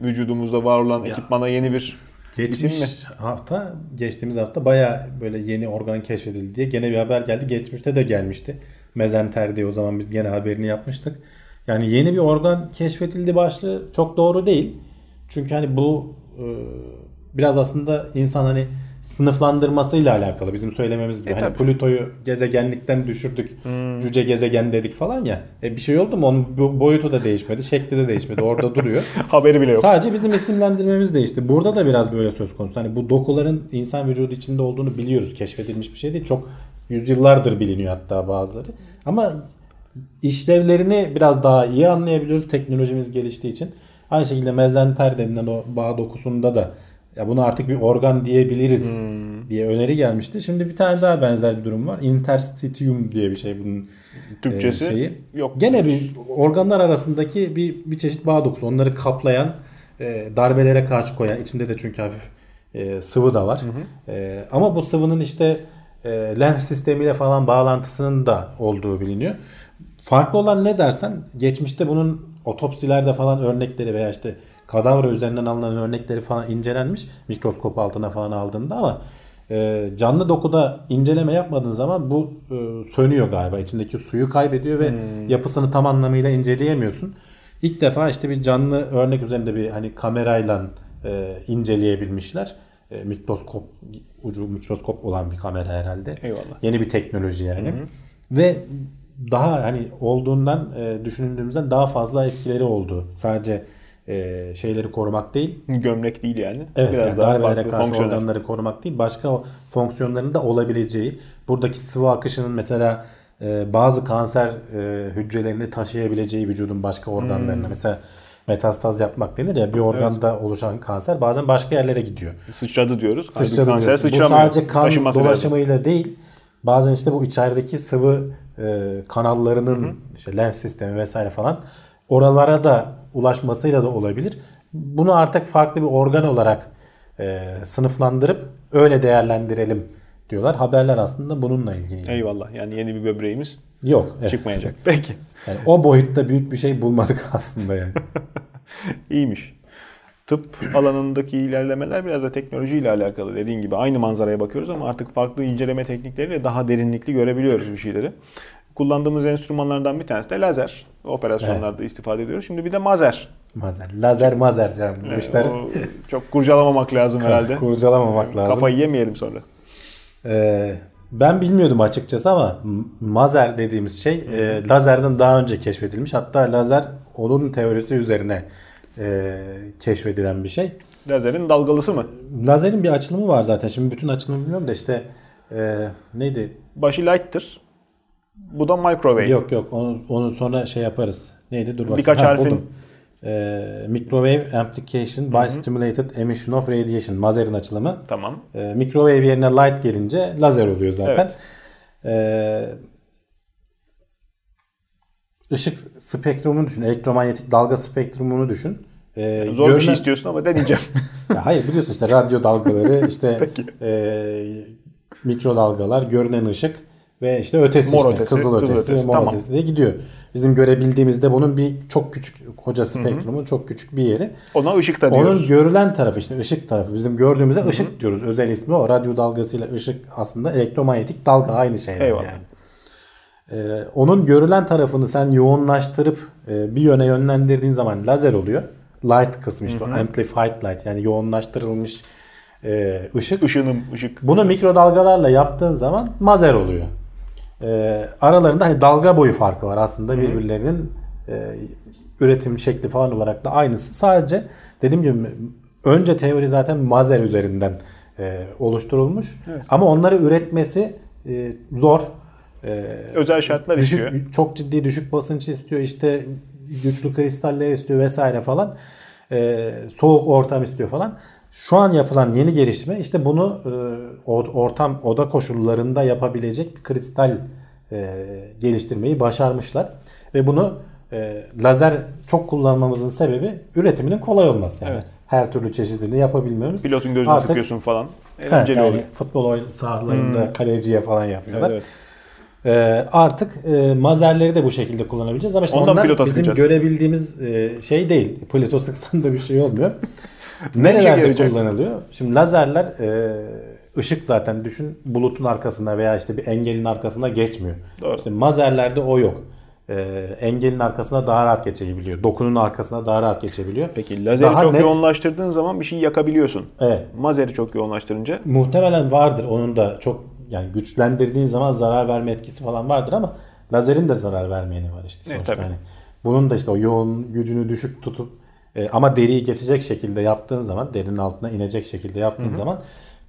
vücudumuzda var olan ekipmana yeni bir Geçmiş mi? hafta, geçtiğimiz hafta baya böyle yeni organ keşfedildi diye gene bir haber geldi. Geçmişte de gelmişti. Mezenter diye o zaman biz gene haberini yapmıştık. Yani yeni bir organ keşfedildi başlığı çok doğru değil. Çünkü hani bu e, biraz aslında insan hani sınıflandırmasıyla alakalı bizim söylememiz gibi. E, hani. Plüto'yu gezegenlikten düşürdük. Cüce gezegen dedik falan ya. E, bir şey oldu mu? Onun bo- boyutu da değişmedi, şekli de değişmedi. Orada duruyor. Haberi bile yok. Sadece bizim isimlendirmemiz değişti. Burada da biraz böyle söz konusu. Hani bu dokuların insan vücudu içinde olduğunu biliyoruz. Keşfedilmiş bir şey değil. Çok yüzyıllardır biliniyor hatta bazıları. Ama işlevlerini biraz daha iyi anlayabiliyoruz teknolojimiz geliştiği için. Aynı şekilde mezenter denilen o bağ dokusunda da ya bunu artık bir organ diyebiliriz diye öneri gelmişti. Şimdi bir tane daha benzer bir durum var. Interstitium diye bir şey bunun Türkçesi e, şeyi. yok. Gene bir organlar arasındaki bir bir çeşit bağ dokusu. Onları kaplayan, e, darbelere karşı koyan, içinde de çünkü hafif e, sıvı da var. E, ama bu sıvının işte e, lenf sistemiyle falan bağlantısının da olduğu biliniyor. Farklı olan ne dersen geçmişte bunun otopsilerde falan örnekleri veya işte kadavra üzerinden alınan örnekleri falan incelenmiş mikroskop altına falan aldığında ama e, canlı dokuda inceleme yapmadığın zaman bu e, sönüyor galiba. İçindeki suyu kaybediyor ve yapısını tam anlamıyla inceleyemiyorsun. İlk defa işte bir canlı örnek üzerinde bir hani kamerayla e, inceleyebilmişler. E, mikroskop ucu mikroskop olan bir kamera herhalde. Eyvallah. Yeni bir teknoloji yani. Ve daha hani olduğundan e, düşündüğümüzden daha fazla etkileri oldu. Sadece e, şeyleri korumak değil. Gömlek değil yani. Evet, Biraz yani daha darbelere farklı karşı organları korumak değil. Başka fonksiyonların da olabileceği. Buradaki sıvı akışının mesela e, bazı kanser e, hücrelerini taşıyabileceği vücudun başka organlarına. Hmm. Mesela metastaz yapmak denir ya bir organda oluşan kanser bazen başka yerlere gidiyor. Sıçradı diyoruz. Sıçradı kanser diyorsun. Bu sadece kan Taşıması lazım. dolaşımıyla değil. Bazen işte bu içerideki sıvı e, kanallarının işte lenf sistemi vesaire falan oralara da ulaşmasıyla da olabilir. Bunu artık farklı bir organ olarak e, sınıflandırıp öyle değerlendirelim diyorlar. Haberler aslında bununla ilgili. Eyvallah. Yani yeni bir böbreğimiz Yok. evet. çıkmayacak. Peki. Yani o boyutta büyük bir şey bulmadık aslında yani. İyiymiş. Tıp alanındaki ilerlemeler biraz da teknolojiyle alakalı. Dediğin gibi aynı manzaraya bakıyoruz ama artık farklı inceleme teknikleriyle daha derinlikli görebiliyoruz bir şeyleri. Kullandığımız enstrümanlardan bir tanesi de lazer. Operasyonlarda istifade ediyoruz. Şimdi bir de mazer. Mazer. Lazer mazer. Yani bu Ee, işler o çok kurcalamamak lazım herhalde. kurcalamamak lazım. Kafayı yemeyelim sonra. Ee, ben bilmiyordum açıkçası ama mazer dediğimiz şey e, lazerden daha önce keşfedilmiş. Hatta lazer onun teorisi üzerine e, keşfedilen bir şey. Lazerin dalgalısı mı? Lazerin bir açılımı var zaten. Şimdi bütün açılımı bilmiyorum da işte e, neydi? Başı light'tır. Bu da microwave. Yok yok onu, onu sonra şey yaparız. Neydi? Dur bakayım. Birkaç harfin- buldum. E, microwave Amplification by Stimulated Emission of Radiation. Mazer'in açılımı. Tamam. E, microwave yerine light gelince lazer oluyor zaten. E, ışık spektrumunu düşün. Elektromanyetik dalga spektrumunu düşün. E, Zor bir şey istiyorsun ama deneyeceğim. Ya hayır biliyorsun işte radyo dalgaları, işte e, mikrodalgalar, görünen ışık ve işte ötesi Mor işte ötesi, kızıl kızıl ötesi, ötesi. mor Tamam. ötesi diye gidiyor. Bizim görebildiğimizde bunun bir çok küçük koca spektrumun çok küçük bir yeri. Ona ışık da diyoruz. Onun görülen tarafı işte ışık tarafı. Bizim gördüğümüzde ışık diyoruz. Özel ismi o. Radyo dalgasıyla ışık aslında elektromanyetik dalga aynı şeyler Eyvallah. yani. Ee, onun görülen tarafını sen yoğunlaştırıp e, bir yöne yönlendirdiğin zaman lazer oluyor. Light kısmı işte o amplified light yani yoğunlaştırılmış e, ışık. Işınım, ışık. Bunu mikrodalgalarla yaptığın zaman mazer oluyor. Ee, aralarında hani dalga boyu farkı var aslında birbirlerinin e, üretim şekli falan olarak da aynısı. Sadece dediğim gibi önce teori zaten mazer üzerinden e, oluşturulmuş. Ama onları üretmesi e, zor. E, Özel şartlar istiyor. düşük, çok ciddi düşük basınç istiyor işte güçlü kristaller istiyor vesaire falan Ee, soğuk ortam istiyor falan şu an yapılan yeni gelişme işte bunu e, ortam oda koşullarında yapabilecek bir kristal e, geliştirmeyi başarmışlar ve bunu e, lazer çok kullanmamızın sebebi üretiminin kolay olması yani. Evet. Her türlü çeşidini yapabilmemiz. Pilotun gözüne Artık sıkıyorsun falan. Eğlenceli yani oluyor. futbol oyun sahalarında kaleciye falan yapıyorlar. Evet, Ee, artık e, mazerleri de bu şekilde kullanabileceğiz ama işte Ondan onlar bizim sıkacağız. görebildiğimiz e, şey değil. Pilota sıksan da bir şey olmuyor. Nerelerde yarayacak? kullanılıyor? Şimdi lazerler e, ışık zaten düşün bulutun arkasında veya işte bir engelin arkasında geçmiyor. Doğru. İşte mazerlerde o yok. E, engelin arkasına daha rahat geçebiliyor. Dokunun arkasına daha rahat geçebiliyor. Peki lazeri Daha çok net- yoğunlaştırdığın zaman bir şey yakabiliyorsun. Evet. Mazeri çok yoğunlaştırınca Muhtemelen vardır. Onun da çok yani güçlendirdiğin zaman zarar verme etkisi falan vardır ama lazerin de zarar vermeyeni var işte Evet, sonuçta. tabii. hani. Bunun da işte o yoğun gücünü düşük tutup e, ama deriyi geçecek şekilde yaptığın zaman derinin altına inecek şekilde yaptığın zaman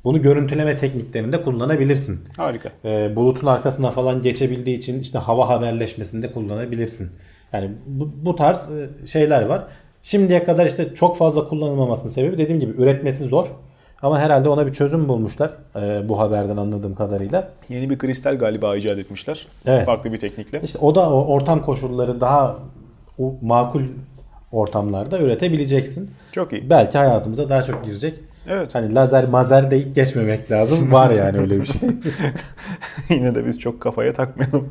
bunu görüntüleme tekniklerinde kullanabilirsin. harika. E, bulutun arkasına falan geçebildiği için işte hava haberleşmesinde kullanabilirsin. Yani bu, bu tarz e, şeyler var. Şimdiye kadar işte çok fazla kullanılmamasının sebebi dediğim gibi üretmesi zor. Ama herhalde ona bir çözüm bulmuşlar e, bu haberden anladığım kadarıyla. Yeni bir kristal galiba icat etmişler. Evet. Farklı bir teknikle. İşte o da o ortam koşulları daha makul ortamlarda üretebileceksin. Çok iyi. Belki hayatımıza daha çok girecek. Evet. Hani lazer mazer deyip geçmemek lazım. Var yani öyle bir şey. Yine de biz çok kafaya takmayalım.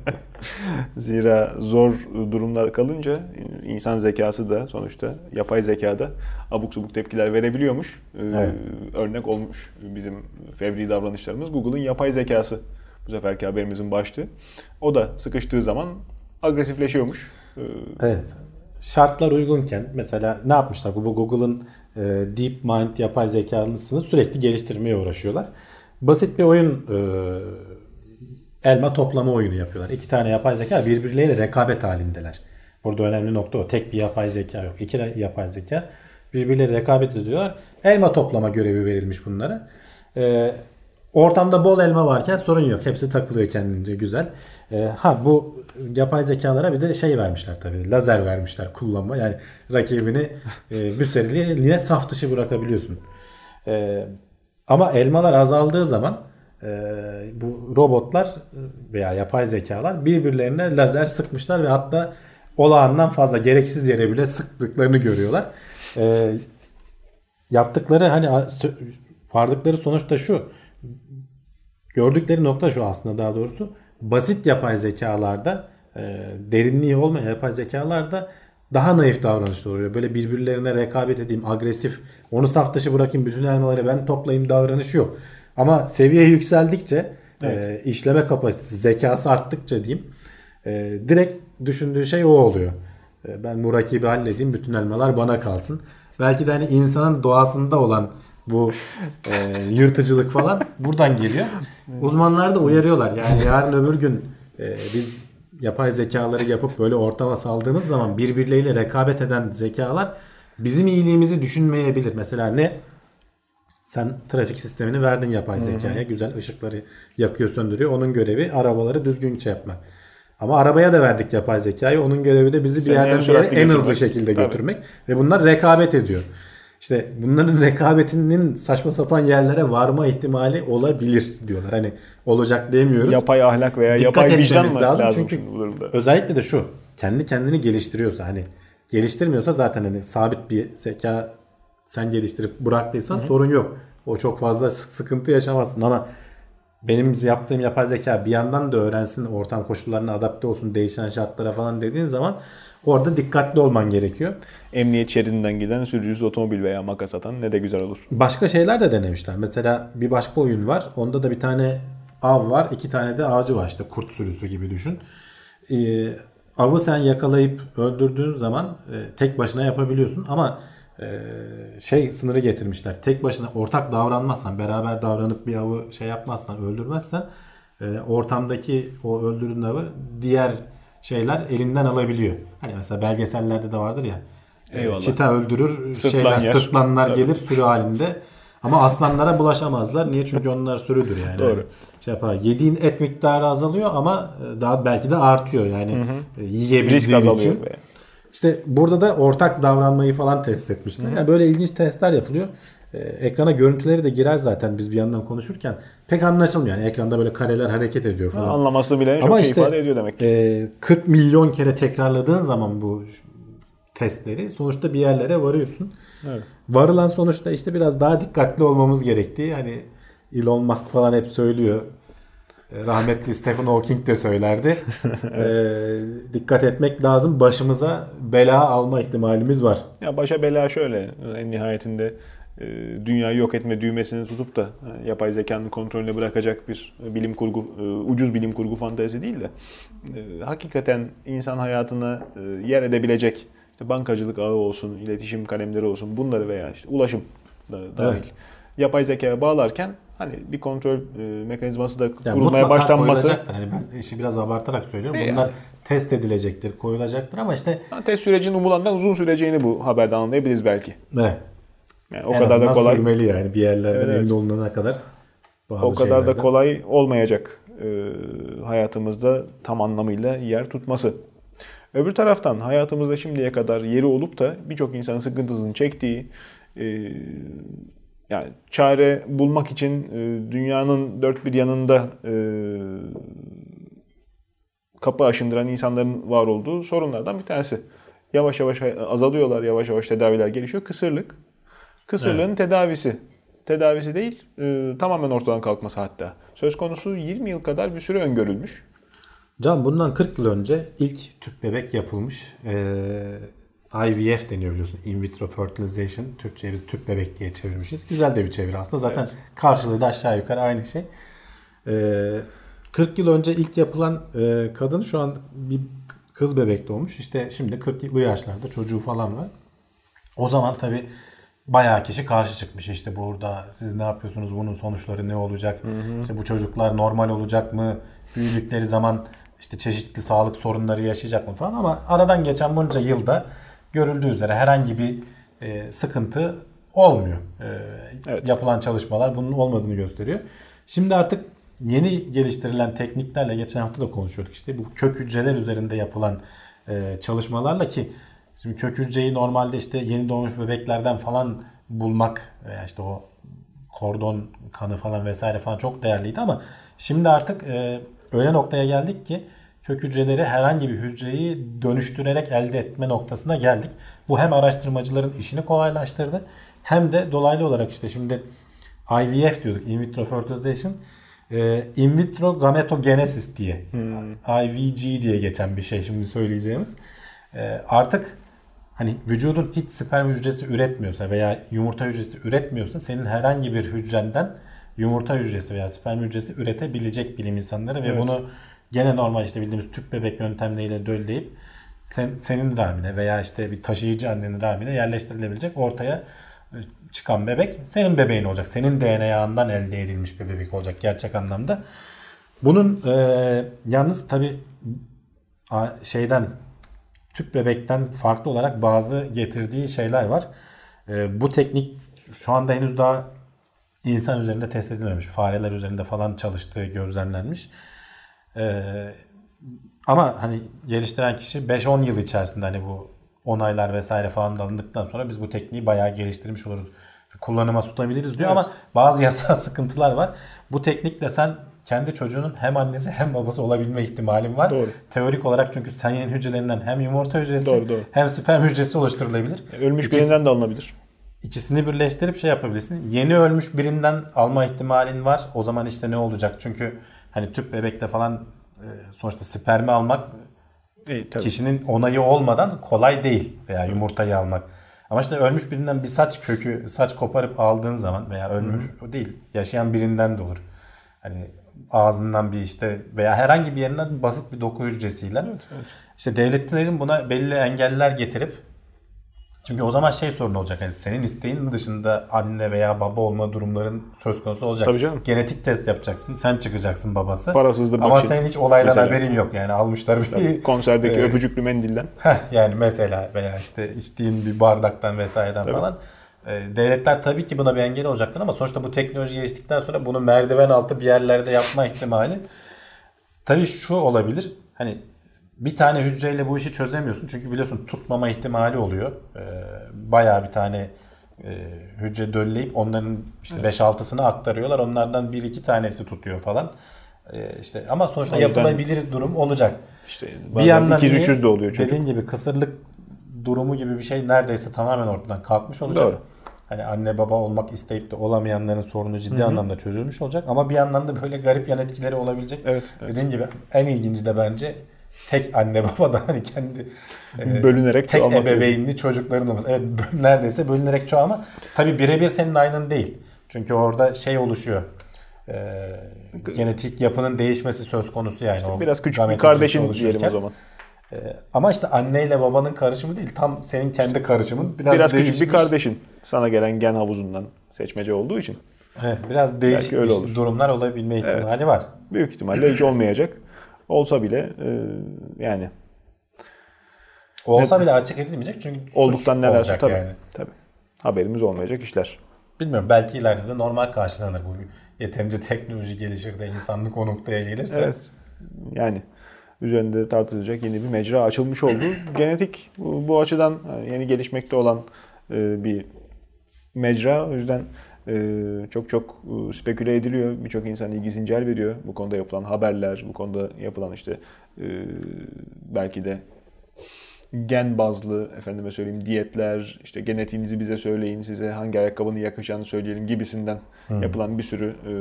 Zira zor durumlar kalınca insan zekası da sonuçta yapay zekada abuk subuk tepkiler verebiliyormuş. Ee, Evet. Örnek olmuş bizim fevri davranışlarımız. Google'ın yapay zekası bu seferki haberimizin başlığı. O da sıkıştığı zaman agresifleşiyormuş. Ee, Evet. Şartlar uygunken mesela ne yapmışlar? Bu Google'ın e, DeepMind yapay zekasını sürekli geliştirmeye uğraşıyorlar. Basit bir oyun e, elma toplama oyunu yapıyorlar. İki tane yapay zeka birbirleriyle rekabet halindeler. Burada önemli nokta o. Tek bir yapay zeka yok. İki yapay zeka birbirleriyle rekabet ediyorlar. Elma toplama görevi verilmiş bunlara. E, ortamda bol elma varken sorun yok. Hepsi takılıyor kendince güzel. E, ha bu yapay zekalara bir de şey vermişler tabii. Lazer vermişler kullanma. Yani rakibini e, bir süreliğine saf dışı bırakabiliyorsun. E, ama elmalar azaldığı zaman e, bu robotlar veya yapay zekalar birbirlerine lazer sıkmışlar ve hatta olağandan fazla gereksiz yere bile sıktıklarını görüyorlar. E, yaptıkları hani vardıkları sonuç da şu. Gördükleri nokta şu aslında daha doğrusu. Basit yapay zekalarda e, derinliği olmayan yapay zekalarda daha naif davranışlar oluyor. Böyle birbirlerine rekabet edeyim, agresif, onu saf dışı bırakayım, bütün elmaları ben toplayayım davranışı yok. Ama seviye yükseldikçe, e, işleme kapasitesi, zekası arttıkça diyeyim, e, direkt düşündüğü şey o oluyor. E, ben bu rakibi halledeyim, bütün elmalar bana kalsın. Belki de hani insanın doğasında olan bu e, yırtıcılık falan buradan geliyor. Uzmanlar da uyarıyorlar. Yani yarın öbür gün e, biz yapay zekaları yapıp böyle ortama saldığımız zaman birbirleriyle rekabet eden zekalar bizim iyiliğimizi düşünmeyebilir. Mesela ne? Sen trafik sistemini verdin yapay zekaya. Güzel ışıkları yakıyor söndürüyor. Onun görevi arabaları düzgün şey yapmak. Ama arabaya da verdik yapay zekayı. Onun görevi de bizi bir Seni en yerden bir yere en hızlı şekilde Tabii. götürmek. Ve bunlar rekabet ediyor. İşte bunların rekabetinin saçma sapan yerlere varma ihtimali olabilir diyorlar. Hani olacak demiyoruz. yapay ahlak veya Dikkat yapay vicdan mı lazım. lazım, Çünkü şimdi bu durumda? Özellikle de şu. Kendi kendini geliştiriyorsa hani geliştirmiyorsa zaten hani sabit bir zeka sen geliştirip bıraktıysan sorun yok. O çok fazla sık- sıkıntı yaşamazsın ama benim yaptığım yapay zeka bir yandan da öğrensin, ortam koşullarına adapte olsun, değişen şartlara falan dediğin zaman orada dikkatli olman gerekiyor. Emniyet şeridinden giden sürücüsüz otomobil veya makas atan ne de güzel olur. Başka şeyler de denemişler. Mesela bir başka oyun var. Onda da bir tane av var. iki tane de avcı var. İşte kurt sürüsü gibi düşün. Ee, avı sen yakalayıp öldürdüğün zaman e, tek başına yapabiliyorsun. Ama e, şey sınırı getirmişler. Tek başına ortak davranmazsan, beraber davranıp bir avı şey yapmazsan, öldürmezsen e, ortamdaki o öldürdüğün avı diğer şeyler elinden alabiliyor. Hani mesela belgesellerde de vardır ya. e, Eyvallah. Çita öldürür, Sırtlan şeyler, yer. sırtlanlar Tabii. gelir sürü halinde. Ama aslanlara bulaşamazlar. Niye? Çünkü onlar sürüdür yani. Doğru. Şey yapar. Yediğin et miktarı azalıyor ama e, daha belki de artıyor yani e, Risk yiyebildiğin azalıyor. için. veya. İşte burada da ortak davranmayı falan test etmişler. Yani böyle ilginç testler yapılıyor. E, ekrana görüntüleri de girer zaten biz bir yandan konuşurken. Pek anlaşılmıyor. Yani ekranda böyle kareler hareket ediyor falan. Anlaması bile çok Ama işte ifade ediyor demek ki. e, 40 milyon kere tekrarladığın zaman bu testleri sonuçta bir yerlere varıyorsun. Evet. varılan sonuçta işte biraz daha dikkatli olmamız gerektiği hani Elon Musk falan hep söylüyor. E, rahmetli Stephen Hawking de söylerdi. ee, dikkat etmek lazım. Başımıza bela alma ihtimalimiz var. Ya başa bela şöyle en nihayetinde dünyayı yok etme düğmesini tutup da e, yapay zekanın kontrolüne bırakacak bir bilim kurgu ucuz bilim kurgu fantezi değil de hakikaten insan hayatına yer edebilecek işte bankacılık ağı olsun, iletişim kalemleri olsun bunları veya işte ulaşım da dahil evet. yapay zekaya bağlarken hani bir kontrol e, mekanizması da yani kurulmaya başlanması. Hani ben işi biraz abartarak söylüyorum. E Bunlar yani. test edilecektir, koyulacaktır ama işte yani test sürecinin umulandan uzun süreceğini bu haberde anlayabiliriz belki. Evet. Yani o en kadar da kolay sürmeli yani bir yerlerden evet, emin olunana kadar. Bazı o kadar şeylerden. da kolay olmayacak e, hayatımızda tam anlamıyla yer tutması. Öbür taraftan hayatımızda şimdiye kadar yeri olup da birçok insanın sıkıntısını çektiği e, yani çare bulmak için e, dünyanın dört bir yanında e, kapı aşındıran insanların var olduğu sorunlardan bir tanesi. Yavaş yavaş azalıyorlar, yavaş yavaş tedaviler gelişiyor. Kısırlık. Kısırlığın evet. tedavisi. Tedavisi değil, e, tamamen ortadan kalkması hatta. Söz konusu 20 yıl kadar bir süre öngörülmüş. Can bundan 40 yıl önce ilk tüp bebek yapılmış. Ee, IVF deniyor biliyorsun. In vitro fertilization. Türkçe'ye biz tüp bebek diye çevirmişiz. Güzel de bir çeviri aslında. Zaten evet. karşılığı da aşağı yukarı aynı şey. Ee, 40 yıl önce ilk yapılan e, kadın şu an bir kız bebek doğmuş. İşte şimdi 40'lı yaşlarda çocuğu falan var. O zaman tabi bayağı kişi karşı çıkmış. İşte burada siz ne yapıyorsunuz? Bunun sonuçları ne olacak? Hı hı. İşte bu çocuklar normal olacak mı? Büyüdükleri zaman işte çeşitli sağlık sorunları yaşayacak mı falan ama aradan geçen bunca yılda görüldüğü üzere herhangi bir e, sıkıntı olmuyor. E, evet. Yapılan çalışmalar bunun olmadığını gösteriyor. Şimdi artık yeni geliştirilen tekniklerle geçen hafta da konuşuyorduk işte bu kök hücreler üzerinde yapılan e, çalışmalarla ki şimdi kök hücreyi normalde işte yeni doğmuş bebeklerden falan bulmak veya işte o kordon kanı falan vesaire falan çok değerliydi ama şimdi artık e, öyle noktaya geldik ki kök hücreleri herhangi bir hücreyi dönüştürerek elde etme noktasına geldik. Bu hem araştırmacıların işini kolaylaştırdı hem de dolaylı olarak işte şimdi IVF diyorduk, in vitro fertilization. Ee, in vitro gametogenesis diye, hmm. IVG diye geçen bir şey şimdi söyleyeceğimiz. Ee, artık hani vücudun hiç sperm hücresi üretmiyorsa veya yumurta hücresi üretmiyorsa senin herhangi bir hücrenden yumurta hücresi veya sperm hücresi üretebilecek bilim insanları evet. ve bunu gene normal işte bildiğimiz tüp bebek yöntemleriyle dölleyip sen, senin rahmine veya işte bir taşıyıcı annenin rahmine yerleştirilebilecek ortaya e, çıkan bebek senin bebeğin olacak. Senin DNA'ndan elde edilmiş bir bebek olacak gerçek anlamda. Bunun e, yalnız tabi şeyden tüp bebekten farklı olarak bazı getirdiği şeyler var. E, bu teknik şu anda henüz daha insan üzerinde test edilmemiş. Fareler üzerinde falan çalıştığı gözlemlenmiş. Ee, ama hani geliştiren kişi 5-10 yıl içerisinde hani bu onaylar vesaire falan da alındıktan sonra biz bu tekniği bayağı geliştirmiş oluruz. Kullanıma tutabiliriz diyor evet. ama bazı yasal sıkıntılar var. Bu teknikle sen kendi çocuğunun hem annesi hem babası olabilme ihtimalin var. Doğru. Teorik olarak çünkü senin hücrelerinden hem yumurta hücresi doğru, doğru. hem sperm hücresi oluşturulabilir. Ölmüş İkisi, birinden de alınabilir. İkisini birleştirip şey yapabilirsin. Yeni ölmüş birinden alma ihtimalin var. O zaman işte ne olacak? Çünkü hani tüp bebekte falan e, sonuçta spermi almak e, kişinin onayı olmadan kolay değil veya yumurtayı almak. Ama işte ölmüş birinden bir saç kökü, saç koparıp aldığın zaman veya ölmüş Hı-hı. o değil, yaşayan birinden de olur. Hani ağzından bir işte veya herhangi bir yerinden basit bir doku hücresiyle. Evet, evet. İşte devletlerin buna belli engeller getirip çünkü o zaman şey sorun olacak. Yani senin isteğin dışında anne veya baba olma durumların söz konusu olacak. Tabii canım. Genetik test yapacaksın. Sen çıkacaksın babası. Parasızdır. Ama senin hiç olaydan mesela, haberin yok. Yani almışlar bir Tabii, konserdeki e, öpücüklü mendilden. Heh, yani mesela veya işte içtiğin bir bardaktan vesaireden tabii. falan. E, devletler tabii ki buna bir engel olacaktır ama sonuçta bu teknoloji geliştikten sonra bunu merdiven altı bir yerlerde yapma ihtimali tabii şu olabilir. Hani bir tane hücreyle bu işi çözemiyorsun. Çünkü biliyorsun tutmama ihtimali oluyor. Ee, bayağı bir tane e, hücre dölleyip onların işte evet. 5-6'sını aktarıyorlar. Onlardan 1-2 tanesi tutuyor falan. İşte ama sonuçta yapılabilir durum olacak. İşte bir yandan 200 de oluyor çocuk. Dediğin gibi kısırlık durumu gibi bir şey neredeyse tamamen ortadan kalkmış olacak. Doğru. hani anne baba olmak isteyip de olamayanların sorunu ciddi anlamda çözülmüş olacak. Ama bir yandan da böyle garip yan etkileri olabilecek. Evet, evet. Dediğim gibi en ilginci de bence tek anne baba da hani kendi e, Bölünerek tek çoğalmak ebeveynli çocukların olması. Evet neredeyse bölünerek çoğalma. Tabi birebir senin aynın değil. Çünkü orada şey oluşuyor. E, genetik yapının değişmesi söz konusu yani. O Biraz küçük bir kardeşin diyelim o zaman. E, ama işte anneyle babanın karışımı değil. Tam senin kendi karışımın. Biraz, Biraz, küçük bir kardeşin sana gelen gen havuzundan seçmece olduğu için Evet, biraz değişik öyle olur. durumlar olabilme ihtimali var. büyük ihtimalle hiç olmayacak. Olsa bile e, yani Olsa bile açık edilmeyecek çünkü olduktan neler olacak tabii, yani. tabii. Haberimiz olmayacak işler. Bilmiyorum belki ileride de normal karşılanır bu. Yeterince teknoloji gelişir de insanlık o noktaya gelirse. Evet. Yani üzerinde tartılacak yeni bir mecra açılmış oldu. Genetik bu, açıdan e, yeni gelişmekte olan e, bir mecra. O yüzden e, çok çok speküle ediliyor. Birçok insan ilgisini celbediyor. Bu konuda yapılan haberler, bu konuda yapılan işte belki de gen bazlı efendime söyleyeyim diyetler, işte genetiğinizi bize söyleyin, size hangi ayakkabının yakışacağını söyleyelim gibisinden yapılan bir sürü e,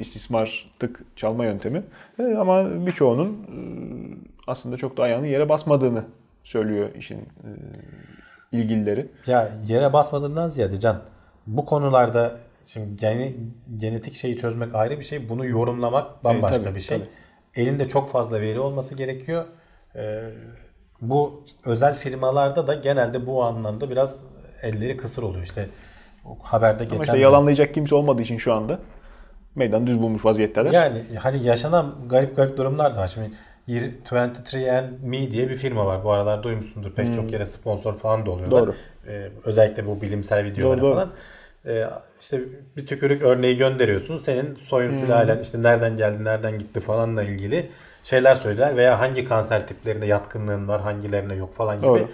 istismar, tık çalma yöntemi. E, ama birçoğunun e, aslında çok da ayağının yere basmadığını söylüyor işin e, ilgilileri. Ya yere basmadığından ziyade Can bu konularda şimdi geni, genetik şeyi çözmek ayrı bir şey. Bunu yorumlamak bambaşka tabii, bir şey. tabii. Elinde çok fazla veri olması gerekiyor. Ee, bu işte özel firmalarda da genelde bu anlamda biraz elleri kısır oluyor. İşte haberde geçen Ama işte yalanlayacak kimse olmadığı için şu anda meydan düz bulmuş vaziyetteler. Yani hani yaşanan garip garip durumlar da var. Şimdi 23andMe diye bir firma var. Bu aralar duymuşsundur. Pek çok yere sponsor falan da oluyorlar. Hmm. Doğru. Ee, özellikle bu bilimsel videoları Doğru, doğru. falan. Ee, işte bir tükürük örneği gönderiyorsun. Senin soyun Hmm. sülalen işte nereden geldi, nereden gitti falanla ilgili şeyler söyler veya hangi kanser tiplerine yatkınlığın var, hangilerine yok falan gibi Doğru.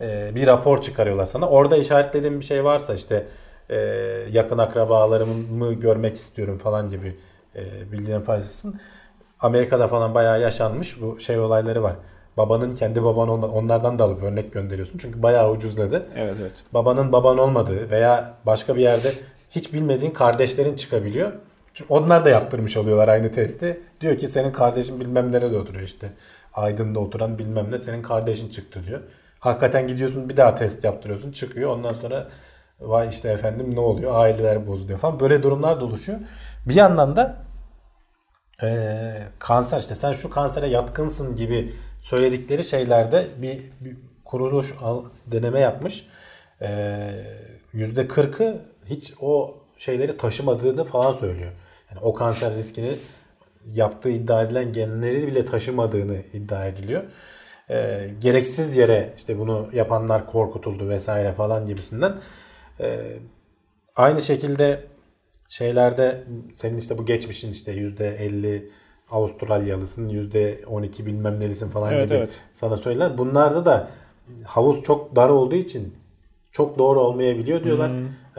e, bir rapor çıkarıyorlar sana. Orada işaretlediğin bir şey varsa işte e, yakın akrabalarımı görmek istiyorum falan gibi e, bilgilerini paylaşırsın. Amerika'da falan bayağı yaşanmış bu şey olayları var. Babanın kendi baban olma onlardan da alıp örnek gönderiyorsun. Çünkü bayağı ucuzladı. Evet evet. Babanın baban olmadığı veya başka bir yerde hiç bilmediğin kardeşlerin çıkabiliyor. Çünkü onlar da yaptırmış oluyorlar aynı testi. Diyor ki senin kardeşin bilmem nerede oturuyor işte. Aydın'da oturan bilmem ne senin kardeşin çıktı diyor. Hakikaten gidiyorsun bir daha test yaptırıyorsun çıkıyor. Ondan sonra vay işte efendim ne oluyor aileler bozuluyor falan. Böyle durumlar da oluşuyor. Bir yandan da eee, kanser işte sen şu kansere yatkınsın gibi söyledikleri şeylerde bir, bir kuruluş al- deneme yapmış. Yüzde 40'ı hiç o şeyleri taşımadığını falan söylüyor. Yani o kanser riskini yaptığı iddia edilen genleri bile taşımadığını iddia ediliyor. Eee, gereksiz yere işte bunu yapanlar korkutuldu vesaire falan gibisinden. Eee, aynı şekilde şeylerde senin işte bu geçmişin işte %50 Avustralyalısın %12 bilmem nelisin falan Evet, gibi evet. sana söyler. Bunlarda da havuz çok dar olduğu için çok doğru olmayabiliyor diyorlar.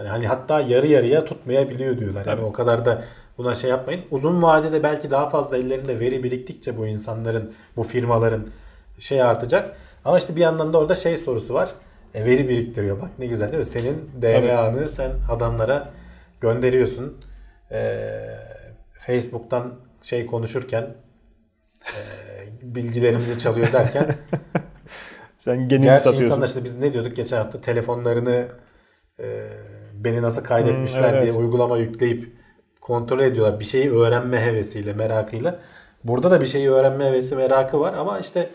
Yani hani hatta yarı yarıya tutmayabiliyor diyorlar. Yani o kadar da buna şey yapmayın. Uzun vadede belki daha fazla ellerinde veri biriktikçe bu insanların, bu firmaların şey artacak. Ama işte bir yandan da orada şey sorusu var. E, veri biriktiriyor. Bak ne güzel değil mi? Senin DNA'nı sen adamlara gönderiyorsun. E, Facebook'tan şey konuşurken e, bilgilerimizi çalıyor derken Sen genini Gerçi satıyorsun. insanlar işte biz ne diyorduk geçen hafta telefonlarını e, beni nasıl kaydetmişler Hmm, evet, diye uygulama yükleyip kontrol ediyorlar. Bir şeyi öğrenme hevesiyle, merakıyla. Burada da bir şeyi öğrenme hevesi, merakı var ama işte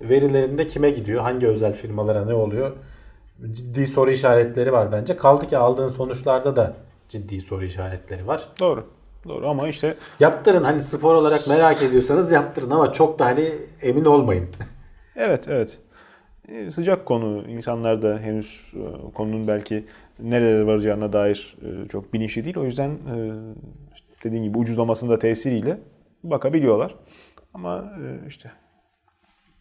verilerinde kime gidiyor, hangi özel firmalara ne oluyor? Ciddi soru işaretleri var bence. Kaldı ki aldığın sonuçlarda da ciddi soru işaretleri var. Doğru. Doğru ama işte Yaptırın hani spor olarak merak ediyorsanız yaptırın ama çok da hani emin olmayın. Evet, evet. Ee, Sıcak konu. İnsanlar da henüz e, konunun belki nerelere varacağına dair e, çok bilinçli değil. O yüzden e, dediğim gibi ucuzlamasının da tesiriyle bakabiliyorlar. Ama e, işte